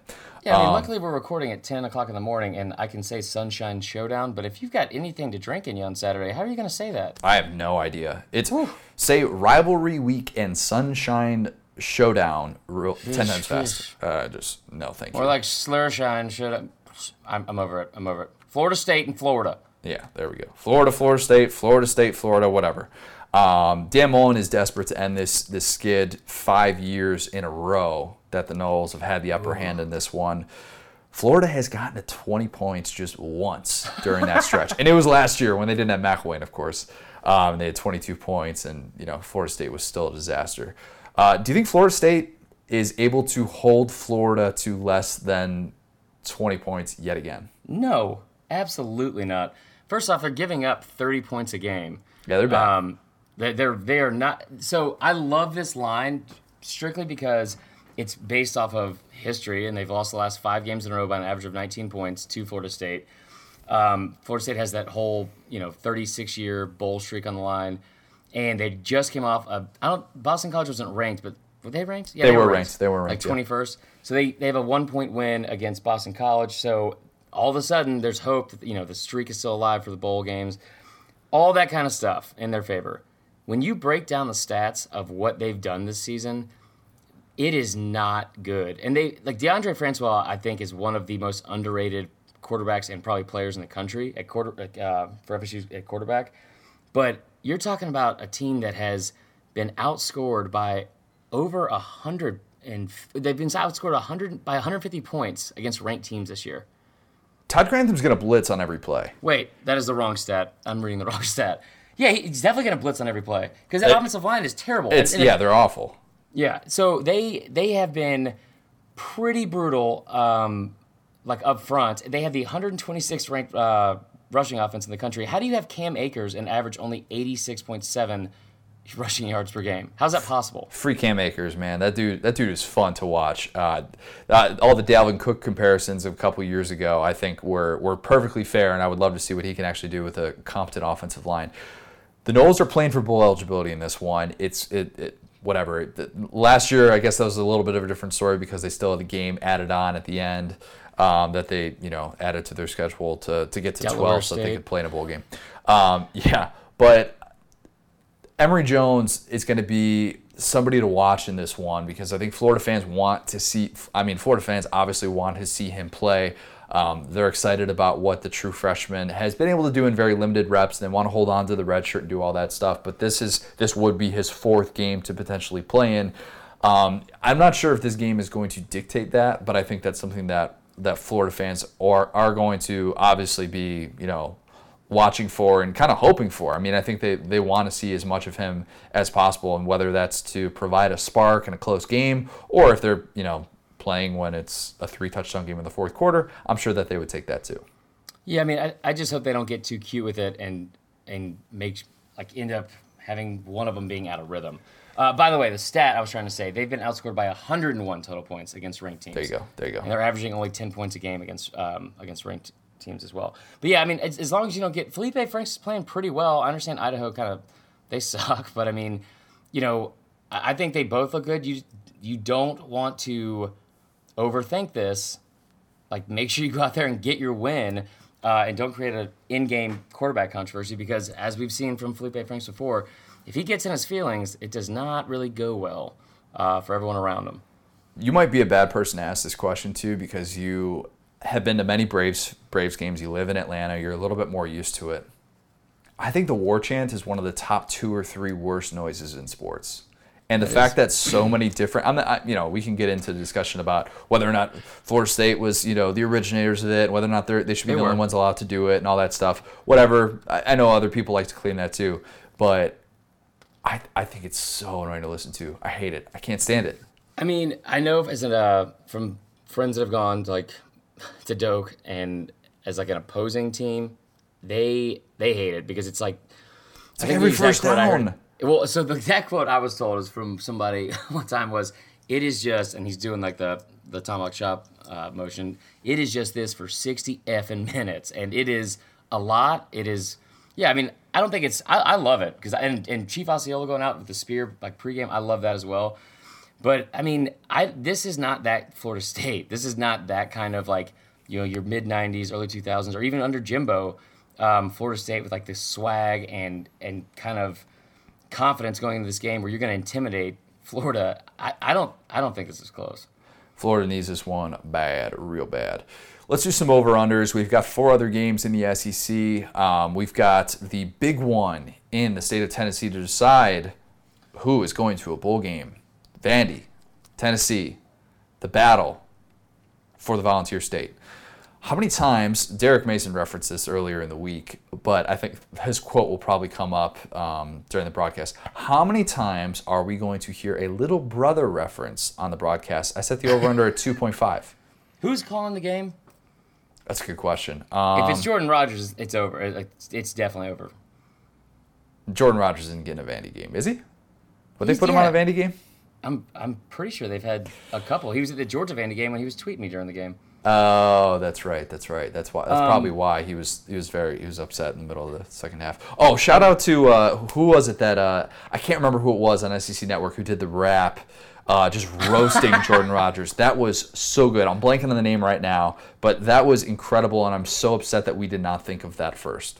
Yeah, I mean, Um, luckily we're recording at 10 o'clock in the morning and I can say Sunshine Showdown, but if you've got anything to drink in you on Saturday, how are you going to say that? I have no idea. It's say rivalry week and Sunshine Showdown. Real, ten times fast. Uh, just no, thank you. Or like Slurshine Showdown. I'm, I'm over it. I'm over it. Florida State and Florida. Yeah, there we go. Florida, Florida State, Florida State, Florida, whatever. Um, Dan Mullen is desperate to end this this skid five years in a row that the Noles have had the upper hand in this one. Florida has gotten to 20 points just once during that stretch, and it was last year when they didn't have McElwain, of course. Um, they had 22 points, and you know Florida State was still a disaster. Uh, do you think Florida State is able to hold Florida to less than 20 points yet again? No, absolutely not. First off, they're giving up 30 points a game. Yeah, they're bad. Um, they- they're they are not. So I love this line strictly because it's based off of history, and they've lost the last five games in a row by an average of 19 points to Florida State. Um, Florida State has that whole you know 36 year bowl streak on the line, and they just came off. A, I don't. Boston College wasn't ranked, but were they ranked? Yeah, They were ranked. They were ranked. Like 21st. So they they have a one point win against Boston College. So all of a sudden, there's hope that you know the streak is still alive for the bowl games all that kind of stuff in their favor. When you break down the stats of what they've done this season, it is not good. And they like Deondre Francois, I think, is one of the most underrated quarterbacks and probably players in the country at quarter uh, for FSU at quarterback. But you're talking about a team that has been outscored by over a hundred and they've been outscored 100 by 150 points against ranked teams this year. Todd Grantham's going to blitz on every play. Wait, that is the wrong stat. I'm reading the wrong stat. Yeah, he's definitely going to blitz on every play because that It- offensive line is terrible. It's And- and yeah, they're awful. Yeah. So they they have been pretty brutal, um, like up front. They have the 126th ranked uh, rushing offense in the country. How do you have Cam Akers and average only 86.7 rushing yards per game? How's that possible? Free Cam Akers, man, that dude, that dude is fun to watch. Uh, uh, all the Dalvin Cook comparisons of a couple years ago, I think, were were perfectly fair, and I would love to see what he can actually do with a competent offensive line. The Noles are playing for bowl eligibility in this one. It's it, it whatever. The- Last year, I guess that was a little bit of a different story because they still had the game added on at the end um, that they you know added to their schedule to to get to Delaware 12 so that they could play in a bowl game. Um, yeah, but Emory Jones is going to be somebody to watch in this one because I think Florida fans want to see. I mean, Florida fans obviously want to see him play. Um, they're excited about what the true freshman has been able to do in very limited reps, and they want to hold on to the red shirt and do all that stuff. But this is this would be his fourth game to potentially play in. Um, I'm not sure if this game is going to dictate that, but I think that's something that that Florida fans are are going to obviously be you know watching for and kind of hoping for. I mean, I think they, they want to see as much of him as possible, and whether that's to provide a spark in a close game or if they're, you know, playing when it's a three touchdown game in the fourth quarter, I'm sure that they would take that too. Yeah, I mean, I, I just hope they don't get too cute with it and and make like end up having one of them being out of rhythm. Uh, by the way, the stat I was trying to say, they've been outscored by 101 total points against ranked teams. There you go. There you go. And they're averaging only 10 points a game against um, against ranked teams as well. But yeah, I mean, as, as long as you don't get Felipe Franks is playing pretty well. I understand Idaho kind of they suck, but I mean, you know, I, I think they both look good. You you don't want to overthink this. Like, make sure you go out there and get your win. Uh, and don't create an in-game quarterback controversy because, as we've seen from Felipe Franks before, if he gets in his feelings, it does not really go well uh, for everyone around him. You might be a bad person to ask this question to because you have been to many Braves Braves games. You live in Atlanta. You're a little bit more used to it. I think the war chant is one of the top two or three worst noises in sports. And the that fact is. that so many different, I'm, I, you know, we can get into the discussion about whether or not Florida State was, you know, the originators of it, whether or not they should be they the were. only ones allowed to do it, and all that stuff. Whatever. I, I know other people like to claim that too, but I, I think it's so annoying to listen to. I hate it. I can't stand it. I mean, I know as an, uh, from friends that have gone to like to Doak and as like an opposing team, they they hate it because it's like it's like every first down. Well, so the exact quote I was told is from somebody one time was, "It is just," and he's doing like the the tomahawk chop uh, motion. It is just this for sixty effing minutes, and it is a lot. It is, yeah. I mean, I don't think it's. I, I love it because and and Chief Osceola going out with the spear like pregame. I love that as well. But I mean, I this is not that Florida State. This is not that kind of like you know your mid '90s, early 2000s, or even under Jimbo, um, Florida State with like this swag and and kind of confidence going into this game where you're going to intimidate Florida. I, I don't I don't think this is close. Florida needs this one bad, real bad. Let's do some over unders. We've got four other games in the SEC. Um, we've got the big one in the state of Tennessee to decide who is going to a bowl game. Vandy, Tennessee, the battle for the Volunteer State. How many times, Derek Mason referenced this earlier in the week, but I think his quote will probably come up um, during the broadcast. How many times are we going to hear a little brother reference on the broadcast? I set the over under at 2.5. Who's calling the game? That's a good question. Um, if it's um, Jordan Rogers, it's over. It's definitely over. Jordan Rogers isn't getting a Vandy game, is he? Would they put him on a Vandy game? I'm I'm pretty sure they've had a couple. He was at the Georgia Vandy game when he was tweeting me during the game. Oh, that's right. That's right. That's why. That's um, probably why he was he was very he was upset in the middle of the second half. Oh, shout out to uh, who was it that uh, I can't remember who it was on SEC Network who did the rap. Uh, just roasting Jordan Rogers. That was so good. I'm blanking on the name right now, but that was incredible, and I'm so upset that we did not think of that first.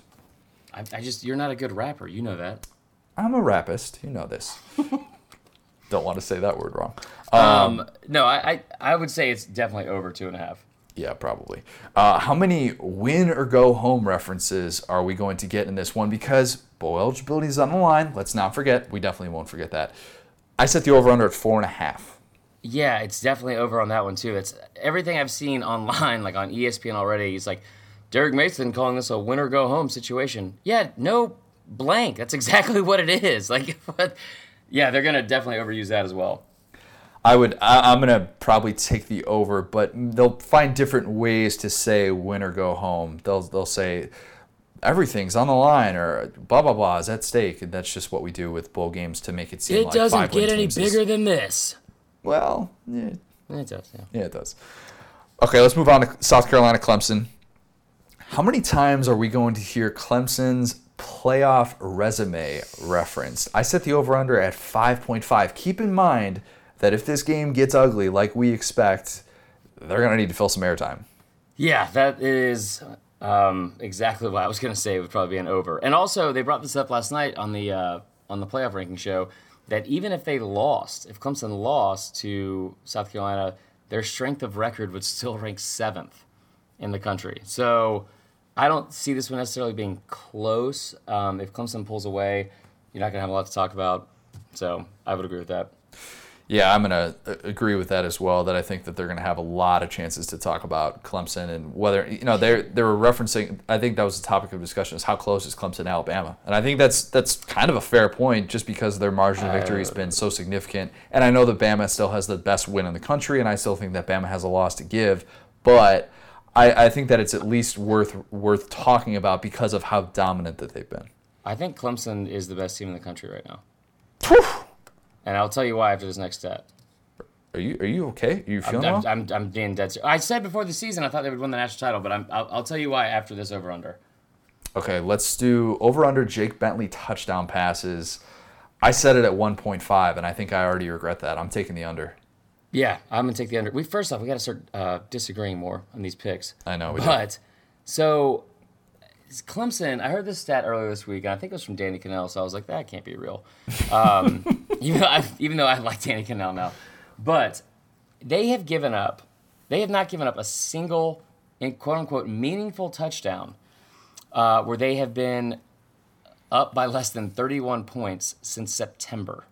I, I just, you're not a good rapper. You know that. I'm a rapist. You know this. Don't want to say that word wrong. Um, um, no, I, I, I would say it's definitely over two and a half. Yeah, probably. Uh, how many win or go home references are we going to get in this one? Because bowl eligibility is on the line. Let's not forget. We definitely won't forget that. I set the over under at four and a half. Yeah, it's definitely over on that one too. It's everything I've seen online, like on ESPN already. It's like Derek Mason calling this a win or go home situation. Yeah, no blank. That's exactly what it is. Like? Yeah, they're gonna definitely overuse that as well. I would. I, am gonna probably take the over, but they'll find different ways to say win or go home. They'll they'll say everything's on the line or blah blah blah is at stake, and that's just what we do with bowl games to make it seem. It like doesn't get any bigger is, than this. Well, yeah, it does. Yeah. yeah, it does. Okay, let's move on to South Carolina Clemson. How many times are we going to hear Clemson's playoff resume referenced? I set the over under at 5.5. Keep in mind that if this game gets ugly like we expect, they're going to need to fill some airtime. Yeah, that is um, exactly what I was going to say. it Would probably be an over. And also, they brought this up last night on the uh, on the playoff ranking show that even if they lost, if Clemson lost to South Carolina, their strength of record would still rank seventh in the country. So I don't see this one necessarily being close. Um, if Clemson pulls away, you're not going to have a lot to talk about. So I would agree with that. Yeah, I'm going to uh, agree with that as well. That I think that they're going to have a lot of chances to talk about Clemson and whether you know they they were referencing. I think that was the topic of discussion is how close is Clemson to Alabama, and I think that's that's kind of a fair point just because their margin of victory has been so uh. significant. And I know that Bama still has the best win in the country, and I still think that Bama has a loss to give, but. I, I think that it's at least worth worth talking about because of how dominant that they've been. I think Clemson is the best team in the country right now. Whew. And I'll tell you why after this next stat. Are you are you okay? Are you I'm, feeling I'm. I'm, I'm being dead serious. I said before the season I thought they would win the national title, but I'm, I'll, I'll tell you why after this over under. Okay, let's do over under Jake Bentley touchdown passes. I said it at 1.5, and I think I already regret that. I'm taking the under. Yeah, I'm gonna take the under. We first off, we got to start uh, disagreeing more on these picks. I know we do. but so Clemson. I heard this stat earlier this week, and I think it was from Danny Kanell. So I was like, that can't be real. Um, even though I, even though I like Danny Kanell now, but they have given up. They have not given up a single, in quote unquote, meaningful touchdown uh, where they have been up by less than 31 points since September.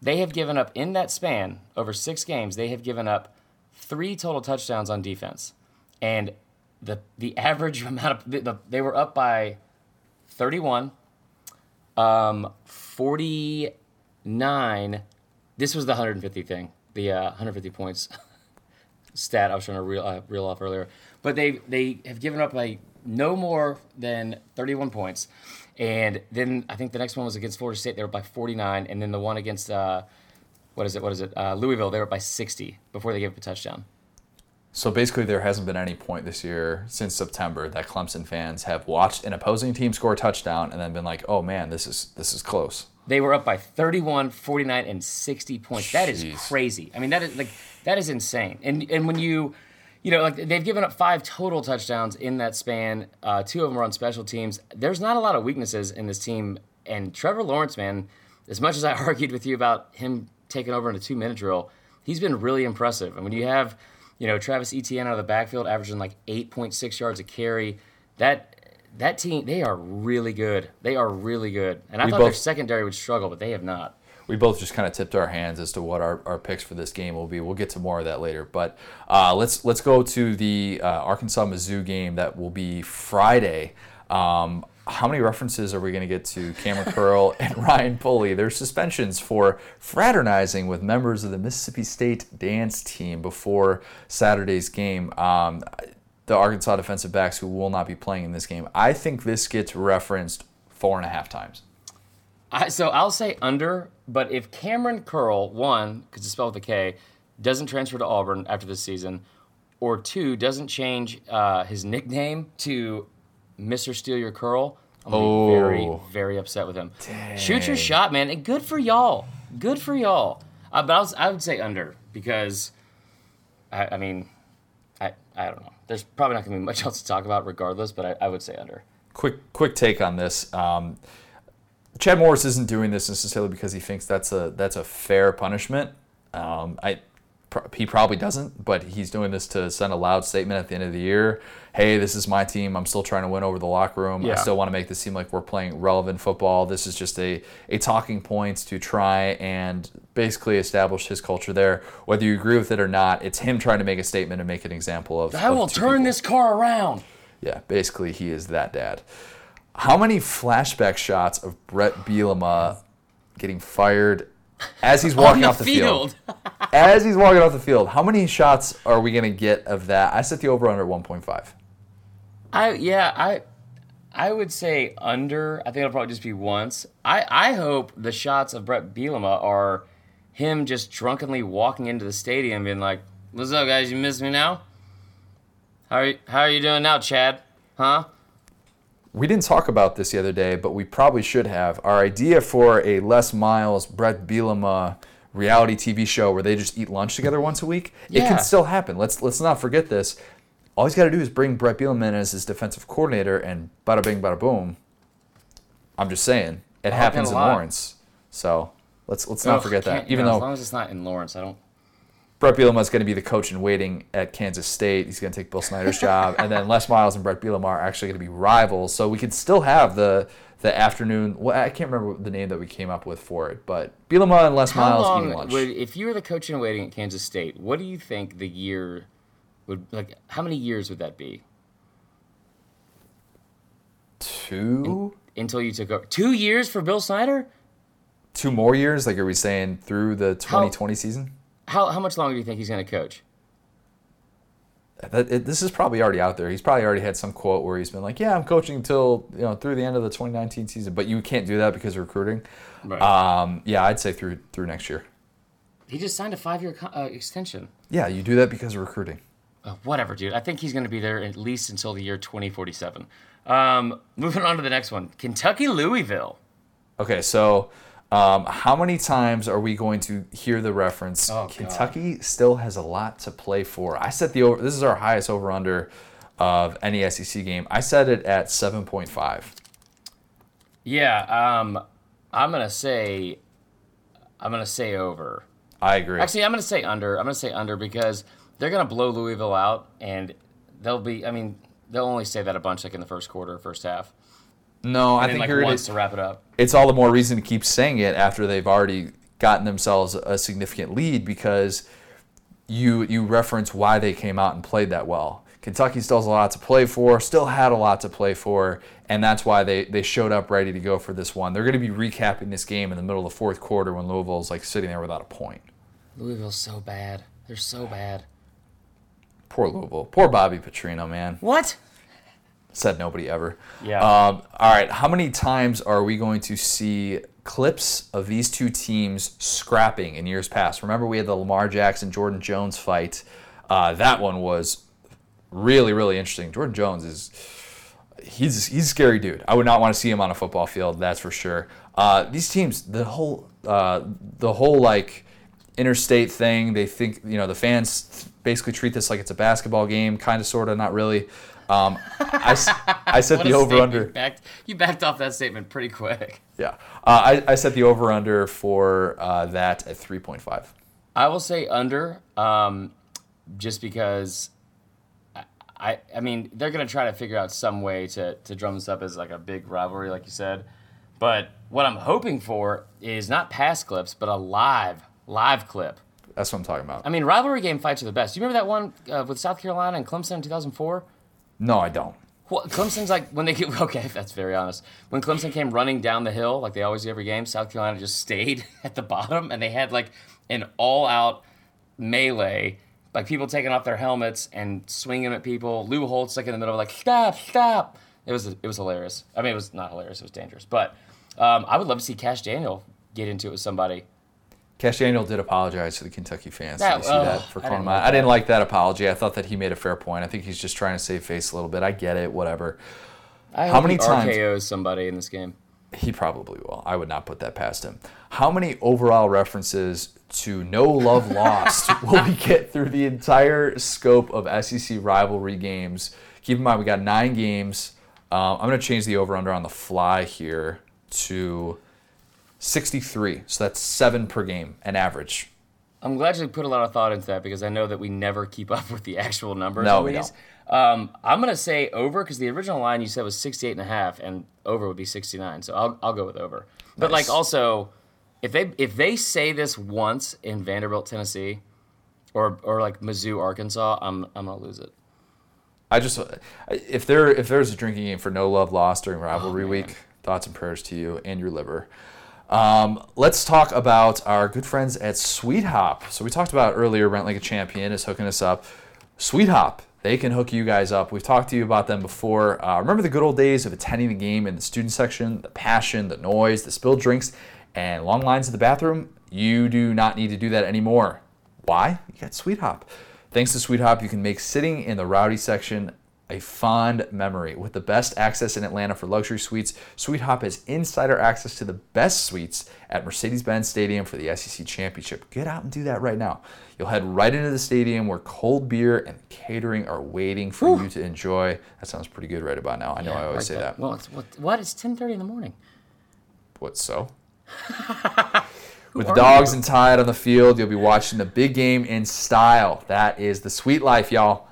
They have given up in that span over six games. They have given up three total touchdowns on defense, and the the average amount of the, the, they were up by 31, um, 49. This was the 150 thing, the uh, 150 points stat I was trying to reel, uh, reel off earlier. But they they have given up like no more than 31 points. And then I think the next one was against Florida State. They were by 49, and then the one against uh, what is it? What is it? Uh, Louisville. They were up by 60 before they gave up a touchdown. So basically, there hasn't been any point this year since September that Clemson fans have watched an opposing team score a touchdown and then been like, "Oh man, this is this is close." They were up by 31, 49, and 60 points. That is crazy. I mean, that is like that is insane. And and when you, you know, like they've given up five total touchdowns in that span. Uh, two of them were on special teams. There's not a lot of weaknesses in this team. And Trevor Lawrence, man, as much as I argued with you about him taking over in a two minute drill, he's been really impressive. And when you have, you know, Travis Etienne out of the backfield averaging like 8.6 yards a carry, that that team they are really good. They are really good. And I We thought their both- secondary would struggle, but they have not. We both just kind of tipped our hands as to what our, our picks for this game will be. We'll get to more of that later, but uh, let's let's go to the uh, Arkansas Mizzou game that will be Friday. Um, how many references are we going to get to Kamren Curl and Ryan Pulley? Their suspensions for fraternizing with members of the Mississippi State dance team before Saturday's game. Um, the Arkansas defensive backs who will not be playing in this game. I think this gets referenced four and a half times. I, so I'll say under, but if Kamren Curl, one, because it's spelled with a K, doesn't transfer to Auburn after this season, or two, doesn't change uh, his nickname to Mr. Steal Your Curl, I'm be very, Oh. very upset with him. Shoot your shot, man. And good for y'all. Good for y'all. Uh, but I, was, I would say under because, I, I mean, I, I don't know. There's probably not going to be much else to talk about regardless, but I, I would say under. quick quick take on this. Um, Chad Morris isn't doing this necessarily because he thinks that's a that's a fair punishment. Um, I he probably doesn't, but he's doing this to send a loud statement at the end of the year. Hey, this is my team. I'm still trying to win over the locker room. I still want to make this seem like we're playing relevant football. This is just a a talking points to try and basically establish his culture there. Whether you agree with it or not, it's him trying to make a statement and make an example of. I of will turn people. this car around. Yeah, basically he is that dad. How many flashback shots of Bret Bielema getting fired as he's walking On off the the field? field. As he's walking off the field, how many shots are we gonna get of that? I set the over under 1.5. I yeah, I I would say under. I think it'll probably just be once. I I hope the shots of Bret Bielema are him just drunkenly walking into the stadium being like, "What's up, guys? You miss me now? How are you, how are you doing now, Chad? Huh? We didn't talk about this the other day, but we probably should have. Our idea for a Les Miles, Bret Bielema reality TV show where they just eat lunch together once a week, yeah. it can still happen. Let's let's not forget this. All he's got to do is bring Bret Bielema in as his defensive coordinator, and bada bing, bada boom. I'm just saying, it oh, happens in. Lawrence. So let's let's not Ugh, forget that. can't- you Even know, as long as it's not in Lawrence, I don't. Bret Bielema is going to be the coach in waiting at Kansas State. He's going to take Bill Snyder's job, and then Les Miles and Bret Bielema are actually going to be rivals. So we could still have the the afternoon. Well, I can't remember the name that we came up with for it, but Bielema and Les How Miles long eating lunch. would if you were the coach in waiting at Kansas State? What do you think the year would like? How many years would that be two until you took over? Two years for Bill Snyder? two more years? Like, are we saying through the 2020 season? How how much longer do you think he's going to coach? This is probably already out there. He's probably already had some quote where he's been like, "Yeah, I'm coaching until you know through the end of the 2019 season." But you can't do that because of recruiting. Right. Um, yeah, I'd say through through next year. he just signed a five year uh, extension. Yeah, you do that because of recruiting. Uh, whatever, dude. I think he's going to be there at least until the year 2047. Um, moving on to the next one Kentucky Louisville. Okay, so um, how many times are we going to hear the reference? Oh, God. Kentucky still has a lot to play for. I set the over. This is our highest over under of any SEC game. I set it at seven point five. Yeah, um, I'm going to say. I'm going to say over. I agree. Actually, I'm going to say under. I'm going to say under because they're going to blow Louisville out, and they'll be. I mean, they'll only say that a bunch like in the first quarter, first half, no, I and then think like you're. once to wrap it up. It's all the more reason to keep saying it after they've already gotten themselves a significant lead because you you reference why they came out and played that well. Kentucky still has a lot to play for, still had a lot to play for, and that's why they, they showed up ready to go for this one. They're going to be recapping this game in the middle of the fourth quarter when Louisville's like sitting there without a point. Louisville's so bad. They're so bad. Poor Louisville. Poor Bobby Petrino, man. What? Said nobody ever. Yeah. Um, all right. How many times are we going to see clips of these two teams scrapping in years past? Remember, we had the Lamar Jackson Jordan Jones fight. Uh, that one was really, really interesting. Jordan Jones is he's he's a scary dude. I would not want to see him on a football field. That's for sure. Uh, these teams, the whole uh, the whole like interstate thing. They think you know the fans basically treat this like it's a basketball game, kind of, sort of, not really. Um, I, I set the over under. You backed, you backed off that statement pretty quick. Yeah, uh, I, I set the over under for uh, that at three point five. I will say under, um, just because. I- I, I mean, they're gonna try to figure out some way to, to drum this up as like a big rivalry, like you said. But what I'm hoping for is not past clips, but a live live clip. That's what I'm talking about. I mean, rivalry game fights are the best. You remember that one uh, with South Carolina and Clemson in 2004? No, I don't. What, Clemson's like when they get okay. That's very honest. When Clemson came running down the hill like they always do every game, South Carolina just stayed at the bottom, and they had like an all-out melee, like people taking off their helmets and swinging at people. Lou Holtz like in the middle, like stop, stop. It was it was hilarious. I mean, it was not hilarious. It was dangerous. But um, I would love to see Cash Daniel get into it with somebody. Cash Daniel did apologize to the Kentucky fans. Did you see that for I calling didn't him like out? I didn't like that apology. I thought that he made a fair point. I think he's just trying to save face a little bit. I get it. Whatever. I How many times- RKO's somebody in this game? He probably will. I would not put that past him. How many overall references to No Love Lost will we get through the entire scope of SEC rivalry games? Keep in mind, we got nine games. Um, I'm going to change the over under on the fly here to 63. So that's seven per game, an average. I'm glad you put a lot of thought into that because I know that we never keep up with the actual numbers. No, we these. Um, I'm gonna say over because the original line you said was 68 and a half, and over would be 69. So I'll, I'll go with over. But like also, if they if they say this once in Vanderbilt, Tennessee, or or like Mizzou, Arkansas, I'm I'm gonna lose it. I just if there if there's a drinking game for no love lost during rivalry Oh, week, thoughts and prayers to you and your liver. Um, let's talk about our good friends at SuiteHop. So we talked about earlier, Rent Like a Champion is hooking us up. SuiteHop, they can hook you guys up. We've talked to you about them before. Uh, remember the good old days of attending the game in the student section, the passion, the noise, the spilled drinks, and long lines at the bathroom? You do not need to do that anymore. Why? You got SuiteHop. Thanks to SuiteHop, you can make sitting in the rowdy section a fond memory. With the best access in Atlanta for luxury suites, SuiteHop has insider access to the best suites at Mercedes Benz Stadium for the SEC Championship. Get out and do that right now. You'll head right into the stadium where cold beer and catering are waiting for you to enjoy. That sounds pretty good right about now. I know I always Like say that. Well, it's what what? It's 10:30 in the morning. What so? With the dogs and tide on the field, you'll be watching the big game in style. That is the sweet life, y'all.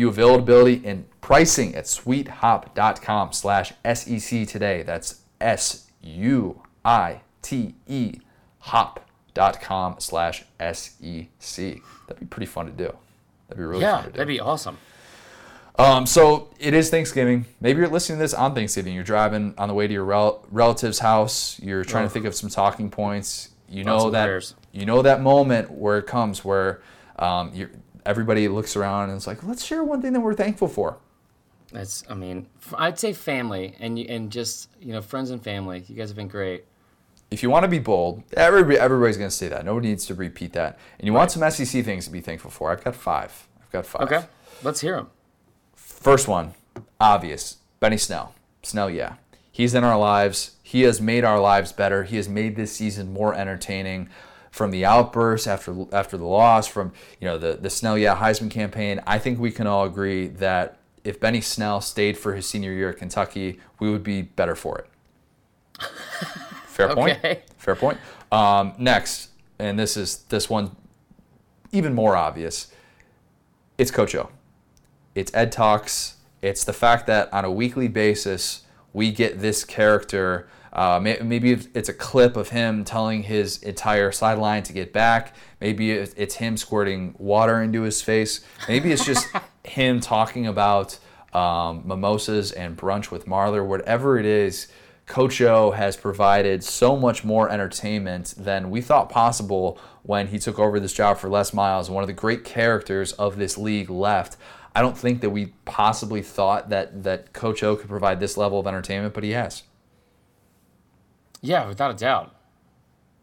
View availability and pricing at suitehop.com slash SEC today. That's S U I T E hop.com slash SEC. That'd be pretty fun to do. That'd be really Yeah, fun to do. that'd be awesome. Um, so it is Thanksgiving. Maybe you're listening to this on Thanksgiving. You're driving on the way to your rel- relative's house. You're trying to think of some talking points. You Thoughts know that prayers. you know that moment where it comes where um, everybody looks around and it's like, let's share one thing that we're thankful for. That's, I mean, I'd say family and and just you know friends and family. You guys have been great. If you want to be bold, everybody, everybody's going to say that. Nobody needs to repeat that. And you want some SEC things to be thankful for. I've got five. I've got five. Okay, let's hear them. First one, obvious. Benny Snell. Snell, yeah. He's in our lives. He has made our lives better. He has made this season more entertaining. From the outburst after after the loss, from you know the the Snell yeah Heisman campaign, I think we can all agree that if Benny Snell stayed for his senior year at Kentucky, we would be better for it. Fair point. Okay. Fair point. Um, next, and this is this one even more obvious. It's Coach O. It's Ed Talks. It's the fact that on a weekly basis we get this character. Uh, maybe it's a clip of him telling his entire sideline to get back. Maybe it's him squirting water into his face. Maybe it's just him talking about um, mimosas and brunch with Marler. Whatever it is, Coach O has provided so much more entertainment than we thought possible when he took over this job for Les Miles. One of the great characters of this league left. I don't think that we possibly thought that that Coach O could provide this level of entertainment, but he has. Yeah, without a doubt.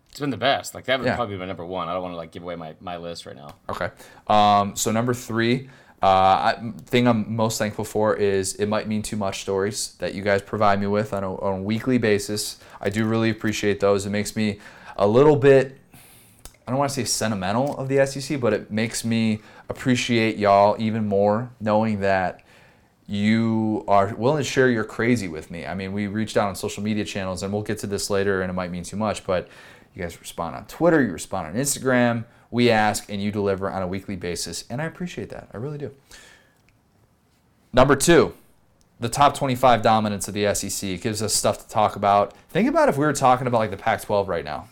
It's been the best. Like that would Yeah. probably be my number one. I don't want to like give away my, my list right now. Okay. Um, so number three, uh, I, thing I'm most thankful for is it might mean too much stories that you guys provide me with on a, on a weekly basis. I do really appreciate those. It makes me a little bit. I don't want to say sentimental of the SEC, but it makes me appreciate y'all even more, knowing that you are willing to share your crazy with me. I mean, we reached out on social media channels, and we'll get to this later, and it might mean too much, but you guys respond on Twitter, you respond on Instagram. We ask, and you deliver on a weekly basis, and I appreciate that. I really do. Number two, the top 25 dominance of the SEC It gives us stuff to talk about. Think about if we were talking about like the Pac 12 right now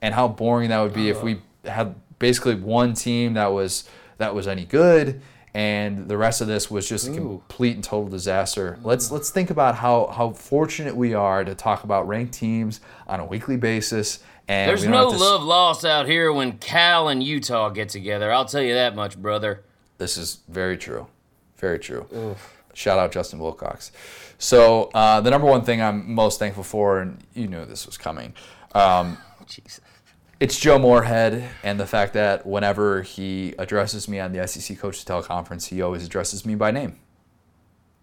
and how boring that would be if uh-huh. we had basically one team that was that was any good and the rest of this was just a complete and total disaster. Let's let's think about how how fortunate we are to talk about ranked teams on a weekly basis and There's no to love lost out here when Cal and Utah get together. I'll tell you that much, brother. This is very true. Very true. Shout out Justin Wilcox. So uh, the number one thing I'm most thankful for, and you knew this was coming, um, Jesus. It's Joe Moorhead and the fact that whenever he addresses me on the SEC Coaches Teleconference, he always addresses me by name.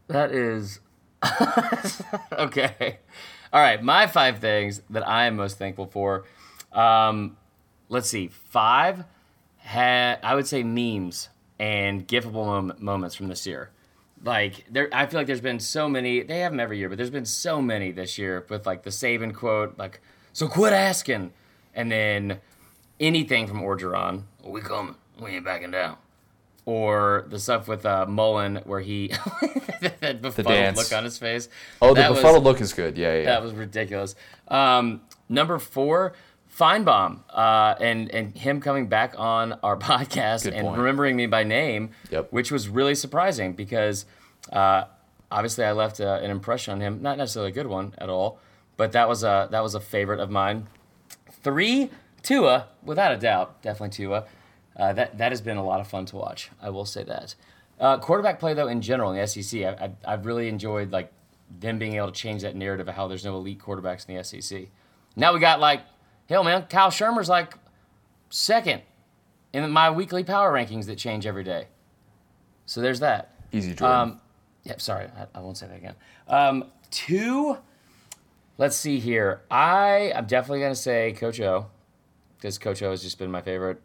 That is okay. All right, my five things that I am most thankful for. Um, let's see, five had I would say memes and gifable mom- moments from this year. Like there, I feel like there's been so many. They have them every year, but there's been so many this year with like the Saban quote, like "So quit asking," and then anything from Orgeron. We coming. We ain't backing down or the stuff with uh, Mullen where he that befuddled dance. look on his face. Oh, the That was- befuddled look is good. Yeah, yeah. That was ridiculous. Um, number four, Finebaum, uh, and and him coming back on our podcast Good and point. remembering me by name, Yep. which was really surprising because uh, obviously I left uh, an impression on him, not necessarily a good one at all, but that was a that was a favorite of mine. Three, Tua, without a doubt, definitely Tua. Uh, that that has been a lot of fun to watch. I will say that. Uh, quarterback play though, in general in the SEC, I, I, I've really enjoyed like them being able to change that narrative of how there's no elite quarterbacks in the SEC. Now we got like, hell man, Kyle Shurmur's like second in my weekly power rankings that change every day. So there's that. Easy, Jordan. Um, yeah, sorry, I, I won't say that again. Um, two, let's see here. I I'm definitely gonna say Coach O, because Coach O has just been my favorite.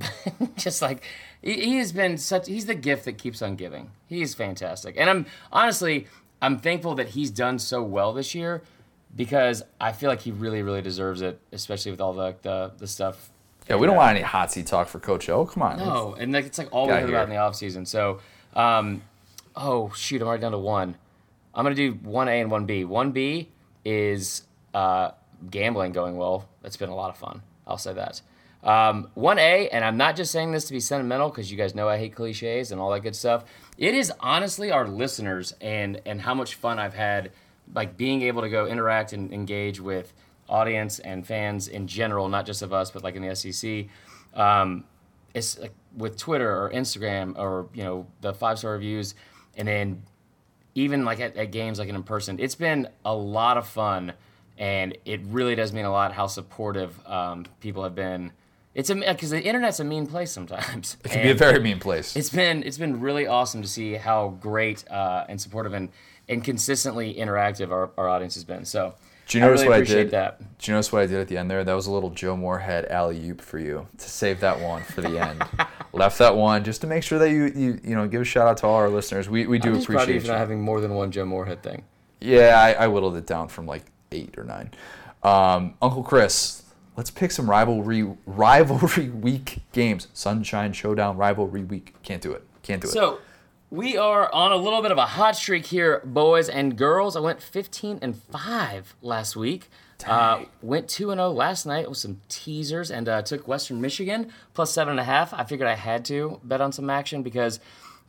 just like he, he has been such, he's the gift that keeps on giving. He's fantastic, and I'm honestly I'm thankful that he's done so well this year because I feel like he really, really deserves it, especially with all the the, the stuff. Yeah, we don't want any hot seat talk for Coach O. Come on. No, and like it's like all we heard here. about in the offseason. So, um, oh shoot, I'm already down to one. I'm gonna do one A and one B. One B is uh, gambling going well. That's been a lot of fun. I'll say that. Um, one A, and I'm not just saying this to be sentimental because you guys know I hate cliches and all that good stuff. It is honestly our listeners and and how much fun I've had, like being able to go interact and engage with audience and fans in general, not just of us, but like in the SEC. Um, it's like with Twitter or Instagram or you know the five star reviews, and then even like at, at games like in person, it's been a lot of fun, and it really does mean a lot how supportive um, people have been. It's a because the internet's a mean place sometimes. It can be a very mean place. It's been it's been really awesome to see how great uh, and supportive and and consistently interactive our, our audience has been. So Do you notice I really what I did? that. Do you notice what I did at the end there? That was a little Joe Moorhead alley oop for you to save that one for the end. Left that one just to make sure that you you you know give a shout out to all our listeners. We we do I'm just proud of appreciate you. not having more than one Joe Moorhead thing. Yeah, I, I whittled it down from like eight or nine. Um, Uncle Chris, let's pick some rivalry rivalry week games. Sunshine Showdown rivalry week. Can't do it. Can't do it. So we are on a little bit of a hot streak here, boys and girls. I went 15 and 5 last week. Uh, went 2 and 0 last night with some teasers and uh, took Western Michigan plus 7.5. I figured I had to bet on some action because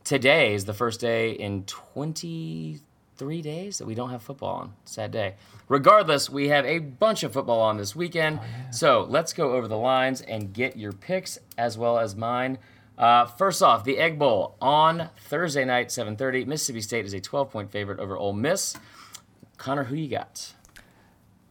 today is the first day in 23 days that we don't have football on. Sad day. Regardless, we have a bunch of football on this weekend. So let's go over the lines and get your picks as well as mine. Uh, first off, the Egg Bowl on Thursday night, 7:30. Mississippi State is a 12-point favorite over Ole Miss. Connor, who you got?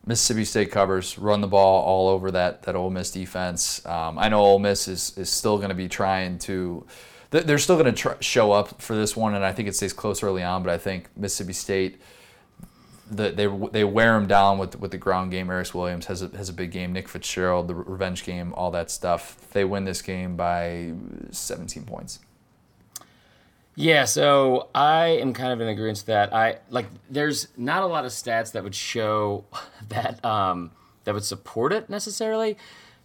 Mississippi State covers, run the ball all over that that Ole Miss defense. Um, I know Ole Miss is, is still going to be trying to, they're still going to tr- show up for this one, and I think it stays close early on. But I think Mississippi State, the, they they wear them down with with the ground game. Aeris Williams has a has a big game. Nick Fitzgerald, the revenge game, all that stuff. They win this game by 17 points. Yeah, so I am kind of in agreement with that. I like there's not a lot of stats that would show that um, that would support it necessarily.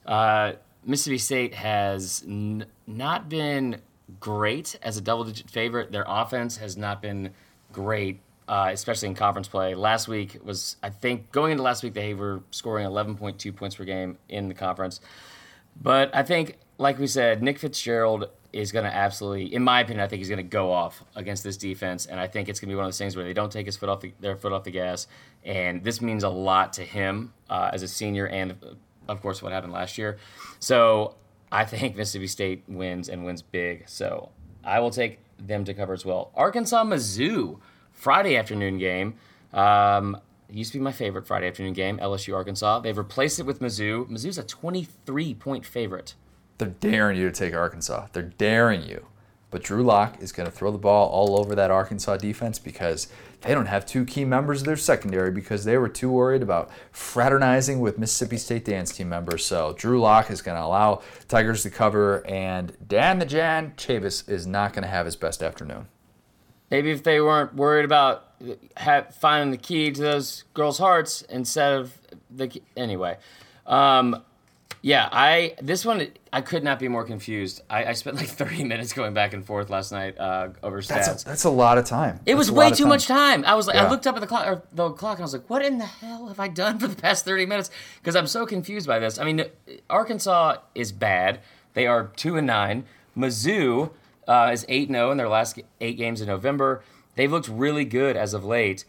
Uh, Mississippi State has n- not been great as a double-digit favorite. Their offense has not been great, uh, especially in conference play. Last week was, I think, going into last week they were scoring 11.2 points per game in the conference. But I think, like we said, Nick Fitzgerald is going to absolutely, in my opinion, I think he's going to go off against this defense, and I think it's going to be one of those things where they don't take his foot off the, their foot off the gas, and this means a lot to him uh, as a senior, and of course what happened last year. So I think Mississippi State wins and wins big. So I will take them to cover as well. Arkansas Mizzou Friday afternoon game. Um, used to be my favorite Friday afternoon game, LSU Arkansas. They've replaced it with Mizzou. Mizzou's a 23 point favorite. They're daring you to take Arkansas. They're daring you. But Drew Lock is going to throw the ball all over that Arkansas defense because they don't have two key members of their secondary because they were too worried about fraternizing with Mississippi State dance team members. So Drew Lock is going to allow Tigers to cover, and Dan the Jan Chavis is not going to have his best afternoon. Maybe if they weren't worried about ha finding the key to those girls' hearts instead of the key. anyway. Um, yeah, I this one I could not be more confused. I, I spent like 30 minutes going back and forth last night uh, over stats. That's a, that's a lot of time. It was That's a way too much time. I was like, I looked up at the clock, or the clock, and I was like, what in the hell have I done for the past 30 minutes? Because I'm so confused by this. I mean, Arkansas is bad. They are two and nine. Mizzou uh, is eight and zero in their last eight games in November. They've looked really good as of late.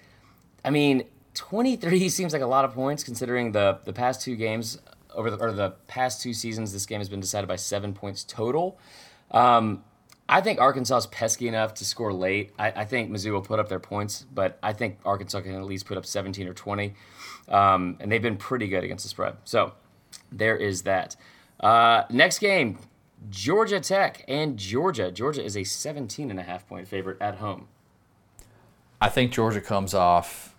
I mean, 23 seems like a lot of points considering the the past two games over the or the past two seasons. This game has been decided by seven points total. Um, I think Arkansas is pesky enough to score late. I, I think Mizzou will put up their points, but I think Arkansas can at least put up 17 or 20. Um, and they've been pretty good against the spread. So there is that. Uh, next game, Georgia Tech and Georgia. Georgia is a 17 and a half point favorite at home. I think Georgia comes off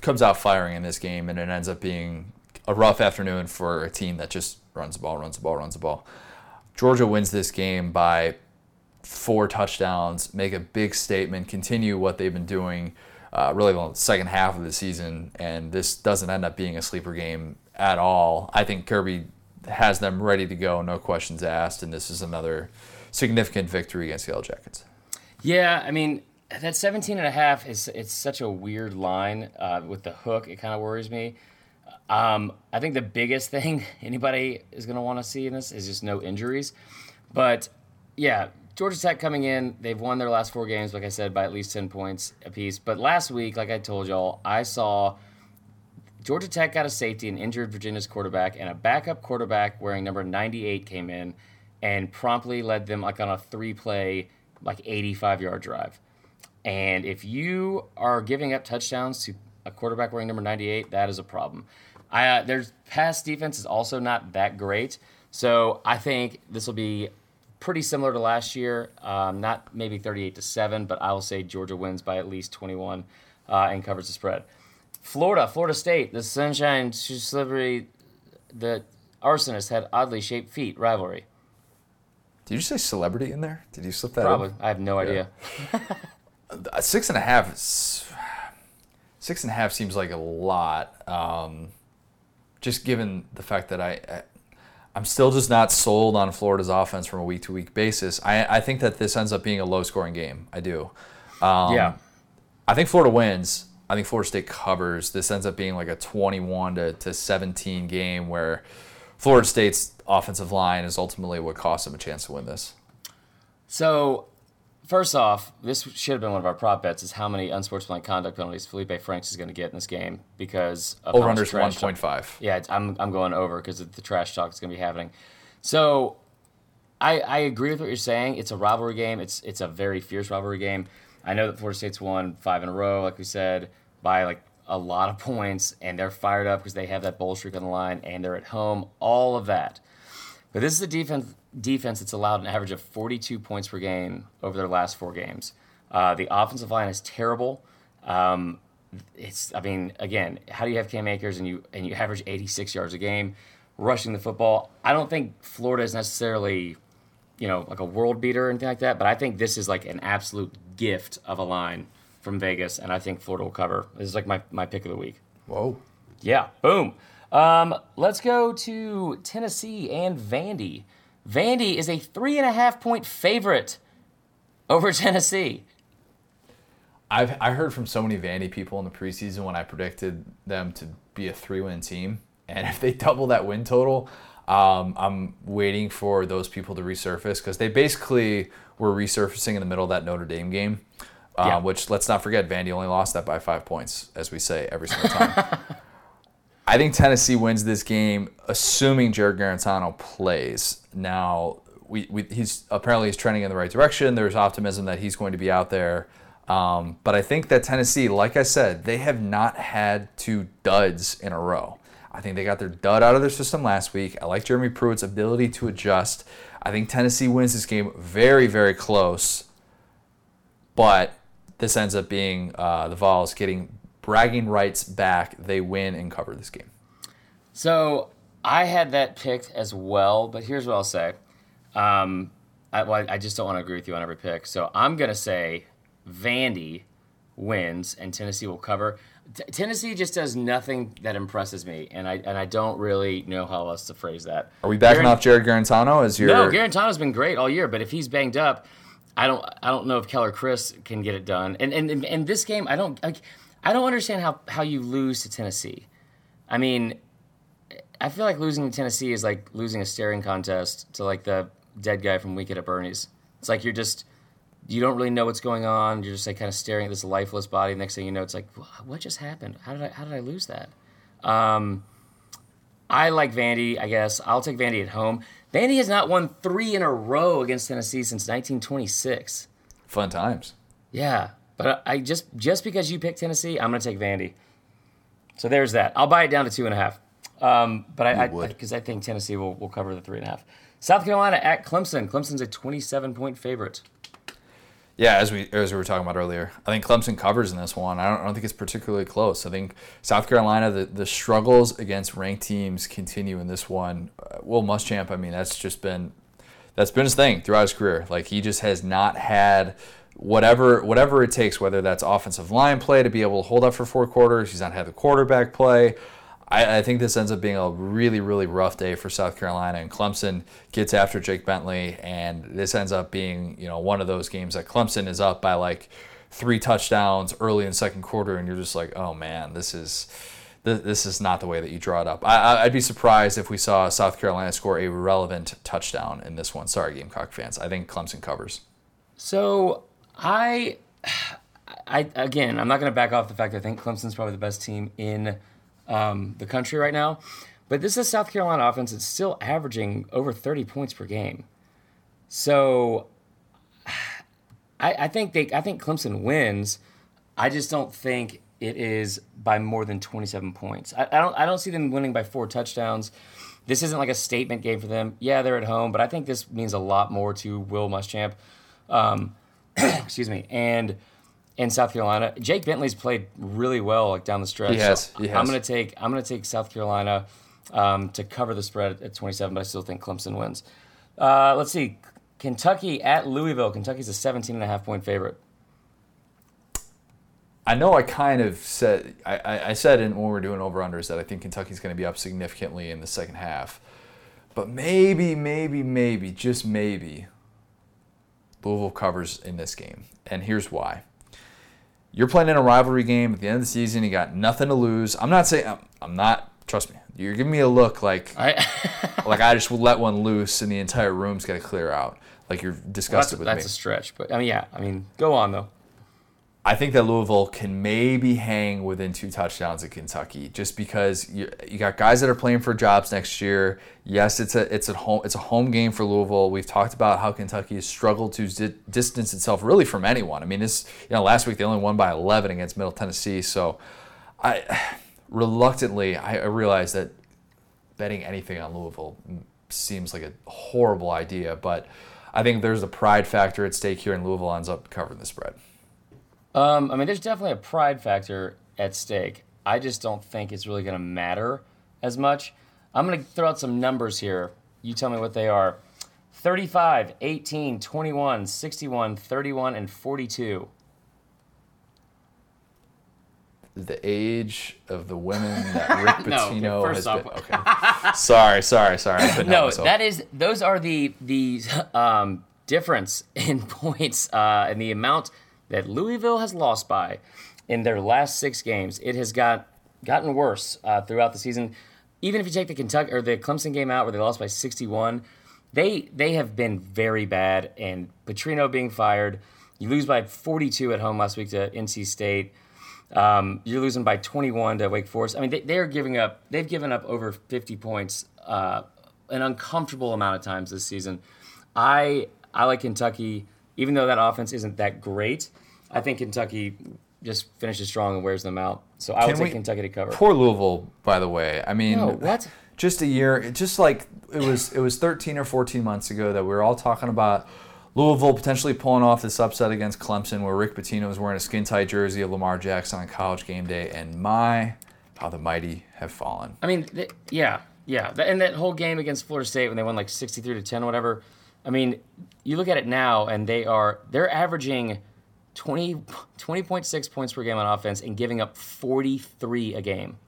comes out firing in this game, and it ends up being a rough afternoon for a team that just runs the ball, runs the ball, runs the ball. Georgia wins this game by four touchdowns, make a big statement, continue what they've been doing uh, really the second half of the season, and this doesn't end up being a sleeper game at all. I think Kirby has them ready to go, no questions asked, and this is another significant victory against the Yellow Jackets. Yeah, I mean, that 17 and a half is it's such a weird line uh, with the hook. It kind of worries me. Um, I think the biggest thing anybody is going to want to see in this is just no injuries. But yeah, Georgia Tech coming in, they've won their last four games, like I said, by at least 10 points apiece. But last week, like I told y'all, I saw Georgia Tech got a safety and injured Virginia's quarterback, and a backup quarterback wearing number 98 came in and promptly led them like on a three play, like 85 yard drive. And if you are giving up touchdowns to a quarterback wearing number 98, that is a problem. I, uh, their pass defense is also not that great. So I think this will be pretty similar to last year. Um, not maybe 38 to 7, but I will say Georgia wins by at least 21 uh, and covers the spread. Florida, Florida State, the Sunshine Celebrity, the Arsonist had oddly shaped feet rivalry. Did you say celebrity in there? Did you slip that? Probably. I have no idea. six and a half. Six and a half seems like a lot. Um, just given the fact that I, I I'm still just not sold on Florida's offense from a week to week basis. I, I think that this ends up being a low scoring game. I do. Um, yeah. I think Florida wins. I think Florida State covers. This ends up being like a 21 to, to 17 game where Florida State's offensive line is ultimately what cost them a chance to win this. So First off, this should have been one of our prop bets: is how many unsportsmanlike conduct penalties Feleipe Franks is going to get in this game because of over under one point five. Yeah, I'm I'm going over because of the trash talk is going to be happening. So, I I agree with what you're saying. It's a rivalry game. It's it's a very fierce rivalry game. I know that Florida State's won five in a row, like we said, by like a lot of points, and they're fired up because they have that bowl streak on the line, and they're at home. All of that. But this is a defense defense that's allowed an average of 42 points per game over their last four games. Uh, the offensive line is terrible. Um, it's I mean again, how do you have Cam Akers and you and you average 86 yards a game rushing the football? I don't think Florida is necessarily you know like a world beater or anything like that, but I think this is like an absolute gift of a line from Vegas, and I think Florida will cover. This is like my, my pick of the week. Whoa. Yeah, boom. Um, let's go to Tennessee and Vandy. Vandy is a three and a half point favorite over Tennessee. I've I heard from so many Vandy people in the preseason when I predicted them to be a three win team, and if they double that win total, um, I'm waiting for those people to resurface because they basically were resurfacing in the middle of that Notre Dame game. Uh, yeah. Which let's not forget, Vandy only lost that by five points, as we say every single time. I think Tennessee wins this game, assuming Jarrett Guarantano plays. Now, we, we, he's apparently he's trending in the right direction. There's optimism that he's going to be out there. Um, but I think that Tennessee, like I said, they have not had two duds in a row. I think they got their dud out of their system last week. I like Jeremy Pruitt's ability to adjust. I think Tennessee wins this game very, very close. But this ends up being uh, the Vols getting bragging rights back. They win and cover this game. So I had that picked as well, but here's what I'll say. Um, I, well, I just don't want to agree with you on every pick. So I'm going to say Vandy wins and Tennessee will cover. T- Tennessee just does nothing that impresses me, and I and I don't really know how else to phrase that. Are we backing off Jarrett Guarantano as your? No, Guarantano's been great all year, but if he's banged up, I don't I don't know if Keller Chryst can get it done. And and and this game, I don't like. I don't understand how, how you lose to Tennessee. I mean, I feel like losing to Tennessee is like losing a staring contest to like the dead guy from Weekend at Bernie's. It's like you're just you don't really know what's going on. You're just like kind of staring at this lifeless body. Next thing you know, it's like, what just happened? How did I how did I lose that? Um, I like Vandy. I guess I'll take Vandy at home. Vandy has not won three in a row against Tennessee since 1926. Fun times. Yeah, but I just just because you picked Tennessee, I'm going to take Vandy. So there's that. I'll buy it down to two and a half. Um, but I because I, I, I, think Tennessee will, will cover the three and a half. South Carolina at Clemson. Clemson's a 27 point favorite. Yeah, as we as we were talking about earlier, I think Clemson covers in this one. I don't, I don't think it's particularly close. I think South Carolina, the, the struggles against ranked teams continue in this one. Uh, Will Muschamp, I mean, that's just been that's been his thing throughout his career. Like he just has not had whatever whatever it takes, whether that's offensive line play to be able to hold up for four quarters, he's not had the quarterback play. I, I, think this ends up being a really, really rough day for South Carolina, and Clemson gets after Jake Bentley, and this ends up being you know one of those games that Clemson is up by like three touchdowns early in second quarter, and you're just like, oh man, this is this is not the way that you draw it up. I, would be surprised if we saw South Carolina score a relevant touchdown in this one. Sorry, Gamecock fans. I think Clemson covers. So I, I again, I'm not going to back off the fact that I think Clemson's probably the best team in um, the country right now. But this is South Carolina offense. It's still averaging over 30 points per game. So I, I think they, I think Clemson wins. I just don't think it is by more than 27 points. I, I, don't I don't see them winning by four touchdowns. This isn't like a statement game for them. Yeah, they're at home, but I think this means a lot more to Will Muschamp. Um, excuse me, and in South Carolina. Jake Bentley's played really well like down the stretch. He has. So. I'm gonna take I'm gonna take South Carolina um, to cover the spread at 27, but I still think Clemson wins. Uh, let's see, Kentucky at Louisville. Kentucky's a 17 and a half point favorite. I know I kind of said I, I said in, when we are doing over unders that I think Kentucky's going to be up significantly in the second half, but maybe, maybe, maybe, just maybe, Louisville covers in this game, and here's why. You're playing in a rivalry game at the end of the season. You got nothing to lose. I'm not saying I'm, I'm not. Trust me. You're giving me a look like I, like I just let one loose and the entire room's got to clear out. Like you're disgusted well, that's, with that's me. That's a stretch, but I mean, yeah. I mean, go on though. I think that Louisville can maybe hang within two touchdowns of Kentucky, just because you, you got guys that are playing for jobs next year. Yes, it's a it's a home it's a home game for Louisville. We've talked about how Kentucky has struggled to di- distance itself really from anyone. I mean, this you know last week they only won by 11 against Middle Tennessee. So, I reluctantly I, I realize that betting anything on Louisville seems like a horrible idea, but I think there's a pride factor at stake here, and Louisville ends up covering the spread. Um, I mean, there's definitely a pride factor at stake. I just don't think it's really going to matter as much. I'm going to throw out some numbers here. You tell me what they are 35, 18, 21, 61, 31, and 42. The age of the women that Rick Pitino no, has off, been. Okay. sorry, sorry, sorry. no, that is those are the the um, difference in points uh, and the amount that Louisville has lost by in their last six games. It has got gotten worse uh, throughout the season. Even if you take the Kentucky or the Clemson game out where they lost by 61, they they have been very bad. And Petrino being fired, you lose by 42 at home last week to NC State. Um, you're losing by 21 to Wake Forest. I mean, they, they're giving up. They've given up over 50 points uh, an uncomfortable amount of times this season. I I like Kentucky even though that offense isn't that great, I think Kentucky just finishes strong and wears them out. So I Can would take we, Kentucky to cover. Poor Louisville, by the way. I mean, no, what? Just a year, just like it was. It was 13 or 14 months ago that we were all talking about Louisville potentially pulling off this upset against Clemson, where Rick Pitino was wearing a skin tight jersey of Lamar Jackson on College Game Day, and my, how the mighty have fallen. I mean, th- yeah, yeah, and that whole game against Florida State when they won like 63 to 10 or whatever I mean, you look at it now, and they are they're averaging 20, 20.6 points per game on offense and giving up 43 a game.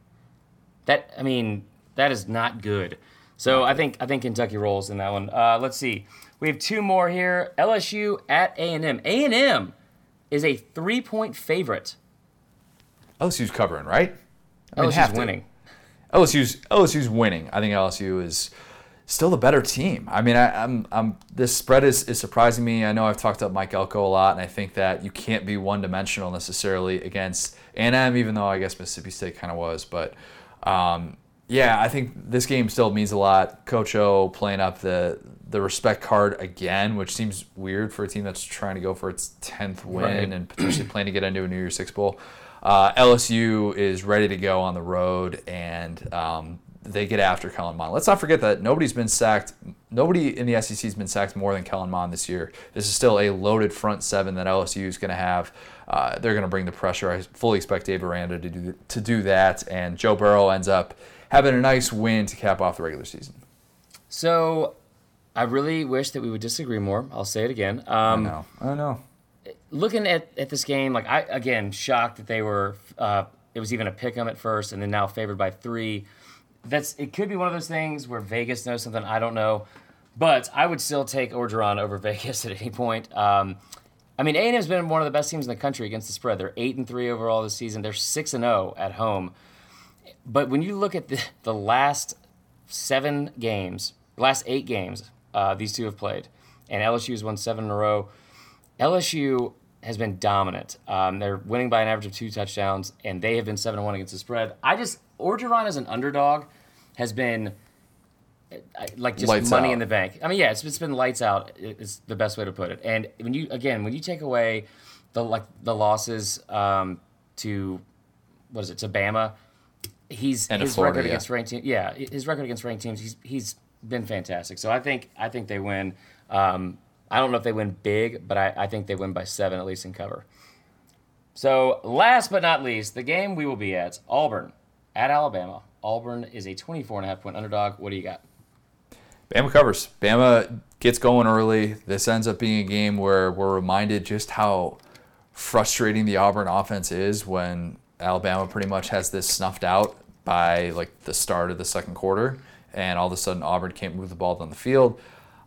That I mean, that is not good. So I think I think Kentucky rolls in that one. Uh, let's see. We have two more here. LSU at A&M. A&M is a three-point favorite. LSU's covering, right? I mean, LSU's winning. LSU's LSU's winning. I think LSU is still the better team. I mean, I, am I'm, I'm this spread is, is surprising me. I know I've talked up Mike Elko a lot, and I think that you can't be one dimensional necessarily against A&M, even though I guess Mississippi State kind of was. But um, yeah, I think this game still means a lot. Coach O playing up the the respect card again, which seems weird for a team that's trying to go for its tenth win right. and potentially playing to get into a New Year's Six bowl. Uh, LSU is ready to go on the road, and um, they get after Kellen Mond. Let's not forget that nobody's been sacked. Nobody in the SEC has been sacked more than Kellen Mond this year. This is still a loaded front seven that LSU is going to have. Uh, they're going to bring the pressure. I fully expect Dave Aranda to do to do that, and Joe Burrow ends up having a nice win to cap off the regular season. So, I really wish that we would disagree more. I'll say it again. Um, I know. I know. looking at, at this game, like I again shocked that they were. Uh, it was even a pick 'em at first, and then now favored by three. That's it. Could be one of those things where Vegas knows something I don't know, but I would still take Orgeron over Vegas at any point. Um, I mean, A&M has been one of the best teams in the country against the spread. They're eight and three overall this season. They're six and zero at home. But when you look at the, the last seven games, last eight games, uh, these two have played, and LSU has won seven in a row. LSU has been dominant. Um, they're winning by an average of two touchdowns, and they have been seven and one against the spread. I just Orgeron is an underdog has been like just Lights money out. in the bank. I mean, yeah, it's, it's been lights out. Is the best way to put it. And when you again, when you take away the like the losses um, to what is it to Bama, he's And his Florida, record yeah. against ranked teams. Yeah, his record against ranked teams. He's he's been fantastic. So I think I think they win. Um, I don't know if they win big, but I, I think they win by seven at least in cover. So last but not least, the game we will be at Auburn at Alabama. Auburn is a 24 and a half point underdog. What do you got? Bama covers. Bama gets going early. This ends up being a game where we're reminded just how frustrating the Auburn offense is when Alabama pretty much has this snuffed out by like the start of the second quarter, and all of a sudden Auburn can't move the ball down the field.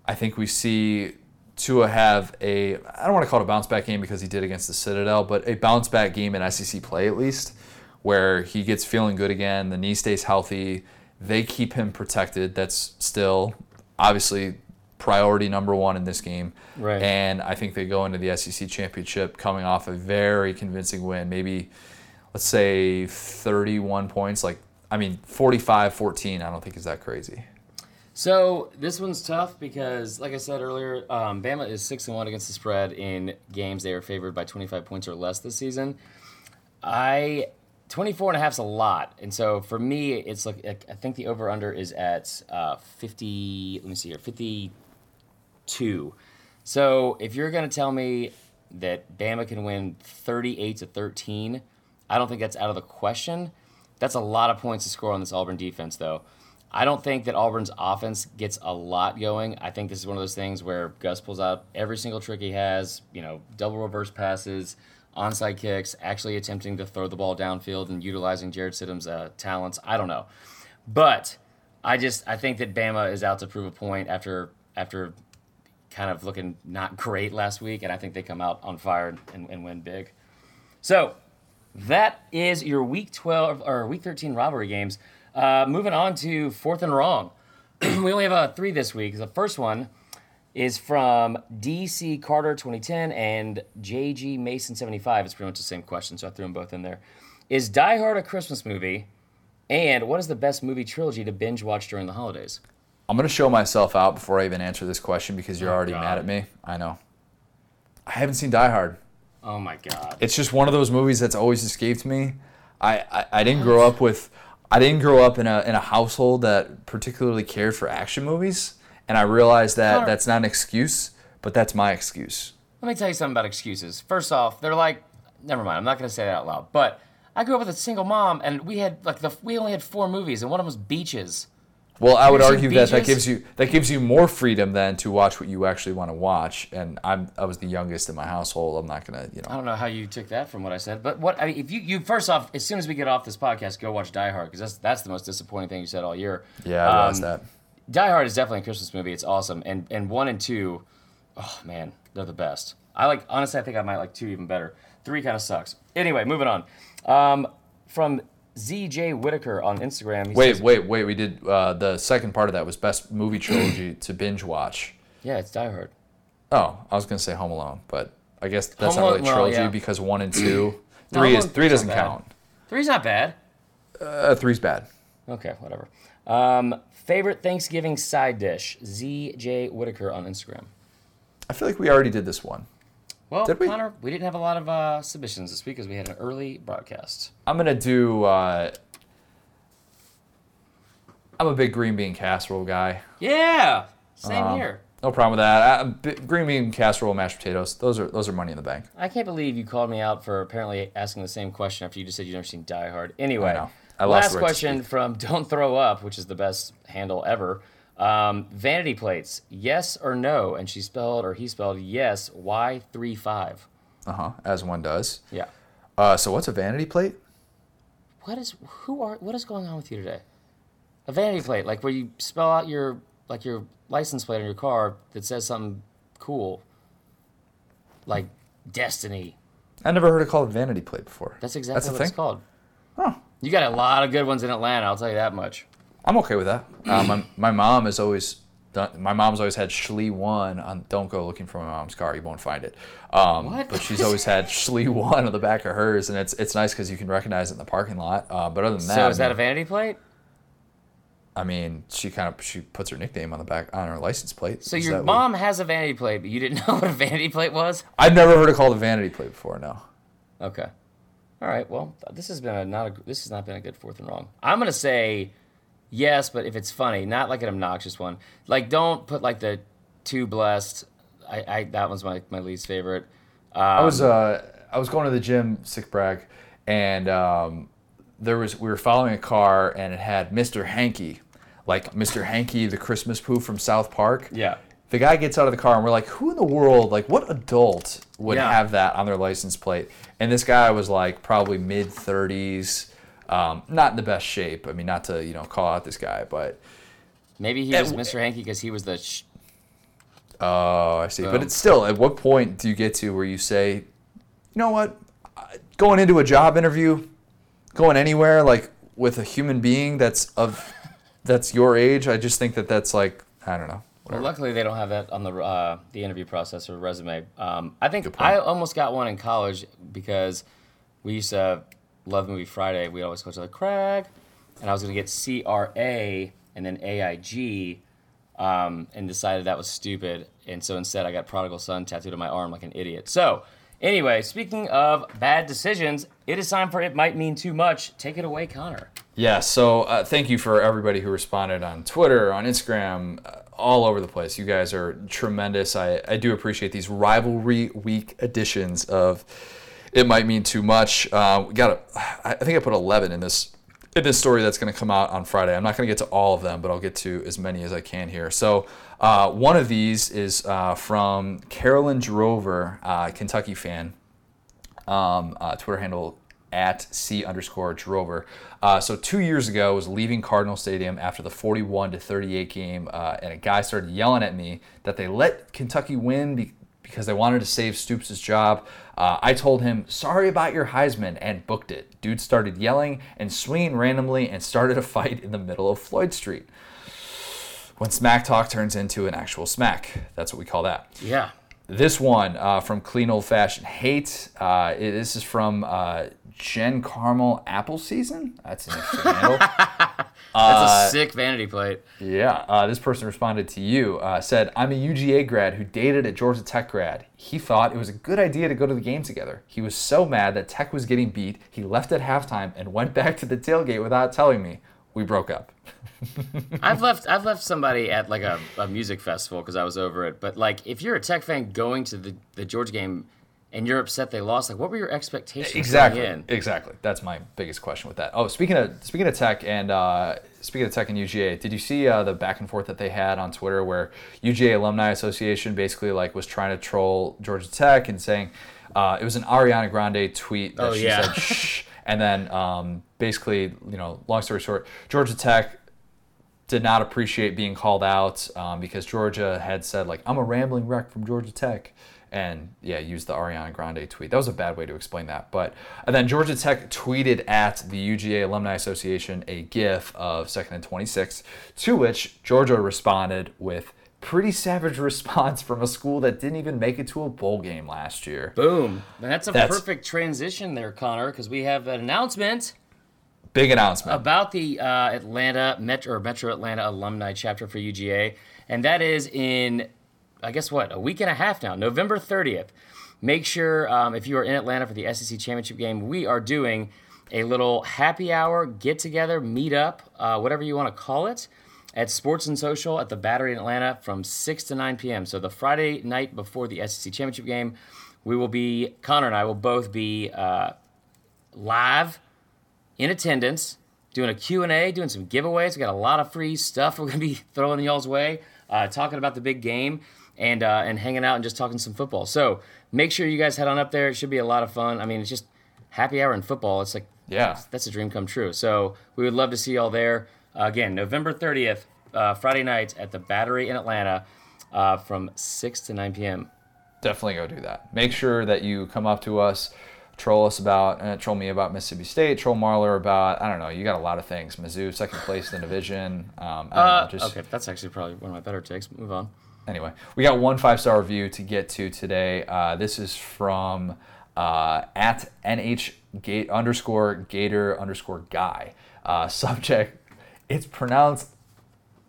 I think we see Tua have a I don't want to call it a bounce back game because he did against the Citadel, but a bounce back game in SEC play at least, where he gets feeling good again, the knee stays healthy, they keep him protected. That's still obviously priority number one in this game. Right. And I think they go into the SEC championship coming off a very convincing win, maybe let's say 31 points, like I mean 45-14, I don't think is that crazy. So this one's tough because, like I said earlier, um, Bama is six and one against the spread in games they are favored by 25 points or less this season. I 24 and a half is a lot, and so for me, it's like I think the over under is at uh, 50. Let me see here, 52. So if you're gonna tell me that Bama can win 38 to 13, I don't think that's out of the question. That's a lot of points to score on this Auburn defense, though. I don't think that Auburn's offense gets a lot going. I think this is one of those things where Gus pulls out every single trick he has, you know, double reverse passes, onside kicks, actually attempting to throw the ball downfield and utilizing Jarrett Stidham's uh, talents. I don't know. But I just I think that Bama is out to prove a point after after kind of looking not great last week, and I think they come out on fire and, and win big. So that is your week 12 or week 13 rivalry games. Uh, moving on to fourth and wrong. we only have uh, three this week. The first one is from DC Carter 2010 and JG Mason 75. It's pretty much the same question, so I threw them both in there. Is Die Hard a Christmas movie? And what is the best movie trilogy to binge watch during the holidays? I'm gonna show myself out before I even answer this question because you're Oh, already God. mad at me. I know. I haven't seen Die Hard. Oh my God. It's just one of those movies that's always escaped me. I, I, I didn't grow up with I didn't grow up in a in a household that particularly cared for action movies, and I realized that Connor- that's not an excuse, but that's my excuse. Let me tell you something about excuses. First off, they're like, never mind. I'm not going to say that out loud. But I grew up with a single mom, and we had like the we only had four movies, and one of them was Beaches. Well, I would argue that that gives you that gives you more freedom than to watch what you actually want to watch. And I'm I was the youngest in my household. I'm not gonna you know. I don't know how you took that from what I said, but what I mean, if you you first off, as soon as we get off this podcast, go watch Die Hard because that's that's the most disappointing thing you said all year. Yeah, I realized Um, that. Die Hard is definitely a Christmas movie. It's awesome, and and one and two, oh man, they're the best. I like honestly, I think I might like two even better. Three kind of sucks. Anyway, moving on. Um, from ZJ Whitaker on Instagram. He Wait, says- wait, wait. We did uh, the second part of that was best movie trilogy to binge watch. Yeah, it's Die Hard. Oh, I was gonna say Home Alone, but I guess that's Home not really well, trilogy yeah. because one and two, three Home is three doesn't count. Three's not bad. Uh, three's bad. Okay, whatever. Um, favorite Thanksgiving side dish? ZJ Whitaker on Instagram. I feel like we already did this one. Well, Did we? Connor, we didn't have a lot of uh, submissions this week because we had an early broadcast. I'm gonna do. Uh, I'm a big green bean casserole guy. Yeah, same Um, here. No problem with that. Uh, green bean casserole, mashed potatoes. Those are those are money in the bank. I can't believe you called me out for apparently asking the same question after you just said you've never seen Die Hard. Anyway, I last the right to question from Don't Throw Up, which is the best handle ever. Um, vanity plates, yes or no? And she spelled or he spelled yes. Why three five? Uh huh. As one does. Yeah. Uh, so what's a vanity plate? What is who are what is going on with you today? A vanity plate, like where you spell out your like your license plate on your car that says something cool, like Destiny. I never heard it called a vanity plate before. That's exactly That's what thing. it's called. Huh. You got a lot of good ones in Atlanta. I'll tell you that much. I'm okay with that. Uh, my, my mom has always done. My mom's always had Schlee one on. Don't go looking for my mom's car; you won't find it. Um, What? But she's always had Schlee one on the back of hers, and it's it's nice because you can recognize it in the parking lot. Uh, but other than that, So is I that a mean- vanity plate? I mean, she kind of she puts her nickname on the back on her license plate. So Is your that what- mom has a vanity plate, but you didn't know what a vanity plate was? I've never heard it called a vanity plate before. No. Okay. All right. Well, this has been a not a this has not been a good fourth and wrong. I'm gonna say yes, but if it's funny, not like an obnoxious one. Like don't put like the too blessed. I, I that one's my, my least favorite. Um, I was uh I was going to the gym, sick brag, and um, there was we were following a car and it had Mr. Hanky, like Mr. Hanky, the Christmas poo from South Park. yeah. The guy gets out of the car and we're like, who in the world, like what adult would Yeah. have that on their license plate? And this guy was like probably mid 30s, um, not in the best shape. I mean, not to you know call out this guy, but Maybe he was Mr. Hanky because he was the. Sh- Oh, I see. But it's still, at what point do you get to where you say, you know what, going into a job interview, going anywhere like with a human being that's of, that's your age, I just think that that's like, I don't know. Well, luckily they don't have that on the uh, the interview process or resume. Um, I think I almost got one in college because we used to love movie Friday. We'd always go to the Crag, and I was gonna get C R A and then A I G. um, and decided that was stupid. And so instead, I got Prodigal Son tattooed on my arm like an idiot. So, anyway, speaking of bad decisions, it is time for It Might Mean Too Much. Take it away, Connor. Yeah, so uh, thank you for everybody who responded on Twitter, on Instagram, uh, all over the place. You guys are tremendous. I, I do appreciate these rivalry week editions of It Might Mean Too Much. Uh, we got, a, I think I put 11 in this in this story that's going to come out on Friday. I'm not going to get to all of them, but I'll get to as many as I can here. So uh, one of these is uh, from Carolyn Drover, uh, Kentucky fan um, uh, Twitter handle at C underscore Drover. Uh, so two years ago, I was leaving Cardinal Stadium after the 41 to 38 game, uh, and a guy started yelling at me that they let Kentucky win be- because they wanted to save Stoops' job. Uh, I told him, sorry about your Heisman, and booked it. Dude started yelling and swinging randomly and started a fight in the middle of Floyd Street. When smack talk turns into an actual smack, that's what we call that. Yeah. This one uh, from Clean Old Fashioned Hate. Uh, it- this is from uh, Jen Caramel Apple Season. That's an interesting handle. That's a sick vanity plate. Yeah, uh, this person responded to you, uh, said, I'm a UGA grad who dated a Georgia Tech grad. He thought it was a good idea to go to the game together. He was so mad that Tech was getting beat, he left at halftime and went back to the tailgate without telling me. We broke up. I've left I've left somebody at like a, a music festival because I was over it. But like, if you're a Tech fan going to the, the Georgia game and you're upset they lost, like, what were your expectations Exactly. Exactly. That's my biggest question with that. Oh, speaking of speaking of tech and uh, speaking of tech and UGA, did you see uh, the back and forth that they had on Twitter where UGA Alumni Association basically like was trying to troll Georgia Tech and saying uh, it was an Ariana Grande tweet that Oh, she yeah. said shh, and then um, basically you know long story short, Georgia Tech did not appreciate being called out um, because Georgia had said like I'm a rambling wreck from Georgia Tech, and yeah, used the Ariana Grande tweet. That was a bad way to explain that. But and then Georgia Tech tweeted at the UGA Alumni Association a GIF of second and 26, to which Georgia responded with pretty savage response from a school that didn't even make it to a bowl game last year. Boom. That's a That's- perfect transition there, Connor, because we have an announcement Big announcement. about the uh, Atlanta Metro or Metro Atlanta alumni chapter for UGA, and that is in, I guess what, a week and a half now, November 30th. Make sure um, if you are in Atlanta for the SEC championship game, we are doing a little happy hour get together, meet up, uh, whatever you want to call it, at Sports and Social at the Battery in Atlanta from 6 to 9 p.m. So the Friday night before the SEC championship game, we will be Connor and I will both be uh, live in attendance, doing a Q&A, doing some giveaways. We got a lot of free stuff we're going to be throwing y'all's way, uh, talking about the big game. And uh, and hanging out and just talking some football. So make sure you guys head on up there. It should be a lot of fun. I mean, it's just happy hour in football. It's like Yeah. that's a dream come true. So we would love to see y'all there. Uh, again, November 30th, uh, Friday night at the Battery in Atlanta uh, from 6 to 9 p.m. definitely go do that. Make sure that you come up to us, troll us about, uh, troll me about Mississippi State, troll Marler about, I don't know, you got a lot of things. Mizzou, second place in the division. Um, I don't Uh, know, just, okay, that's actually probably one of my better takes. Move on. Anyway, we got one five star review to get to today. Uh, this is from uh, at nh gate underscore gator underscore guy. Uh, subject, it's pronounced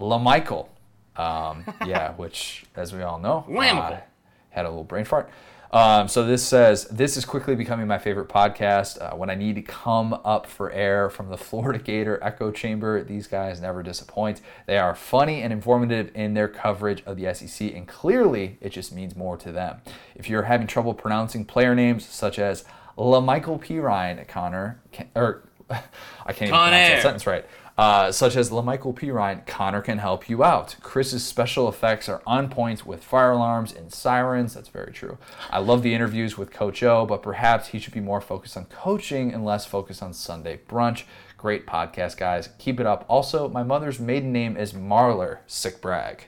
LaMichael. Um, yeah, which, as we all know, uh, had a little brain fart. Um, so this says, this is quickly becoming my favorite podcast. Uh, when I need to come up for air from the Florida Gator echo chamber, these guys never disappoint. They are funny and informative in their coverage of the SEC, and clearly it just means more to them. If you're having trouble pronouncing player names such as LaMichael P. Ryan, Connor, or I can't even pronounce that sentence right. Uh, such as LaMichael P. Ryan, Connor can help you out. Chris's special effects are on point with fire alarms and sirens. That's very true. I love the interviews with Coach O, but perhaps he should be more focused on coaching and less focused on Sunday brunch. Great podcast, guys. Keep it up. Also, my mother's maiden name is Marler. Sick brag.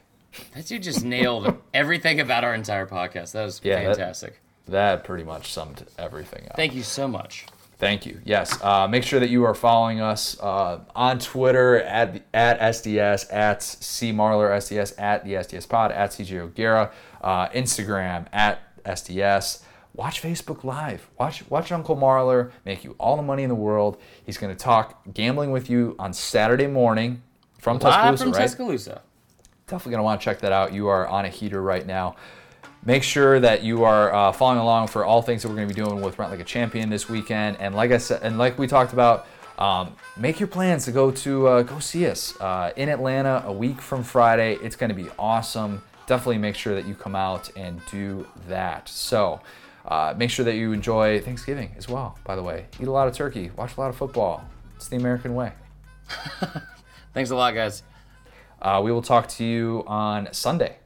That dude just nailed everything about our entire podcast. That was Yeah, that- fantastic. That pretty much summed everything up. Thank you so much. Thank you. Yes. Uh, make sure that you are following us uh, on Twitter at at SDS, at C cmarler SDS, at the SDS Pod, at CJ O'Gara, uh, Instagram at SDS. Watch Facebook Live. Watch watch Uncle Marler make you all the money in the world. He's going to talk gambling with you on Saturday morning from Live Tuscaloosa, from right? Tuscaloosa. definitely going to want to check that out. You are on a heater right now. Make sure that you are uh, following along for all things that we're going to be doing with Rent Like a Champion this weekend. And like I said, and like we talked about, um, make your plans to go to uh, go see us uh, in Atlanta a week from Friday. It's going to be awesome. Definitely make sure that you come out and do that. So. Uh, make sure that you enjoy Thanksgiving as well, by the way. Eat a lot of turkey, watch a lot of football. It's the American way. Thanks a lot, guys. Uh, we will talk to you on Sunday.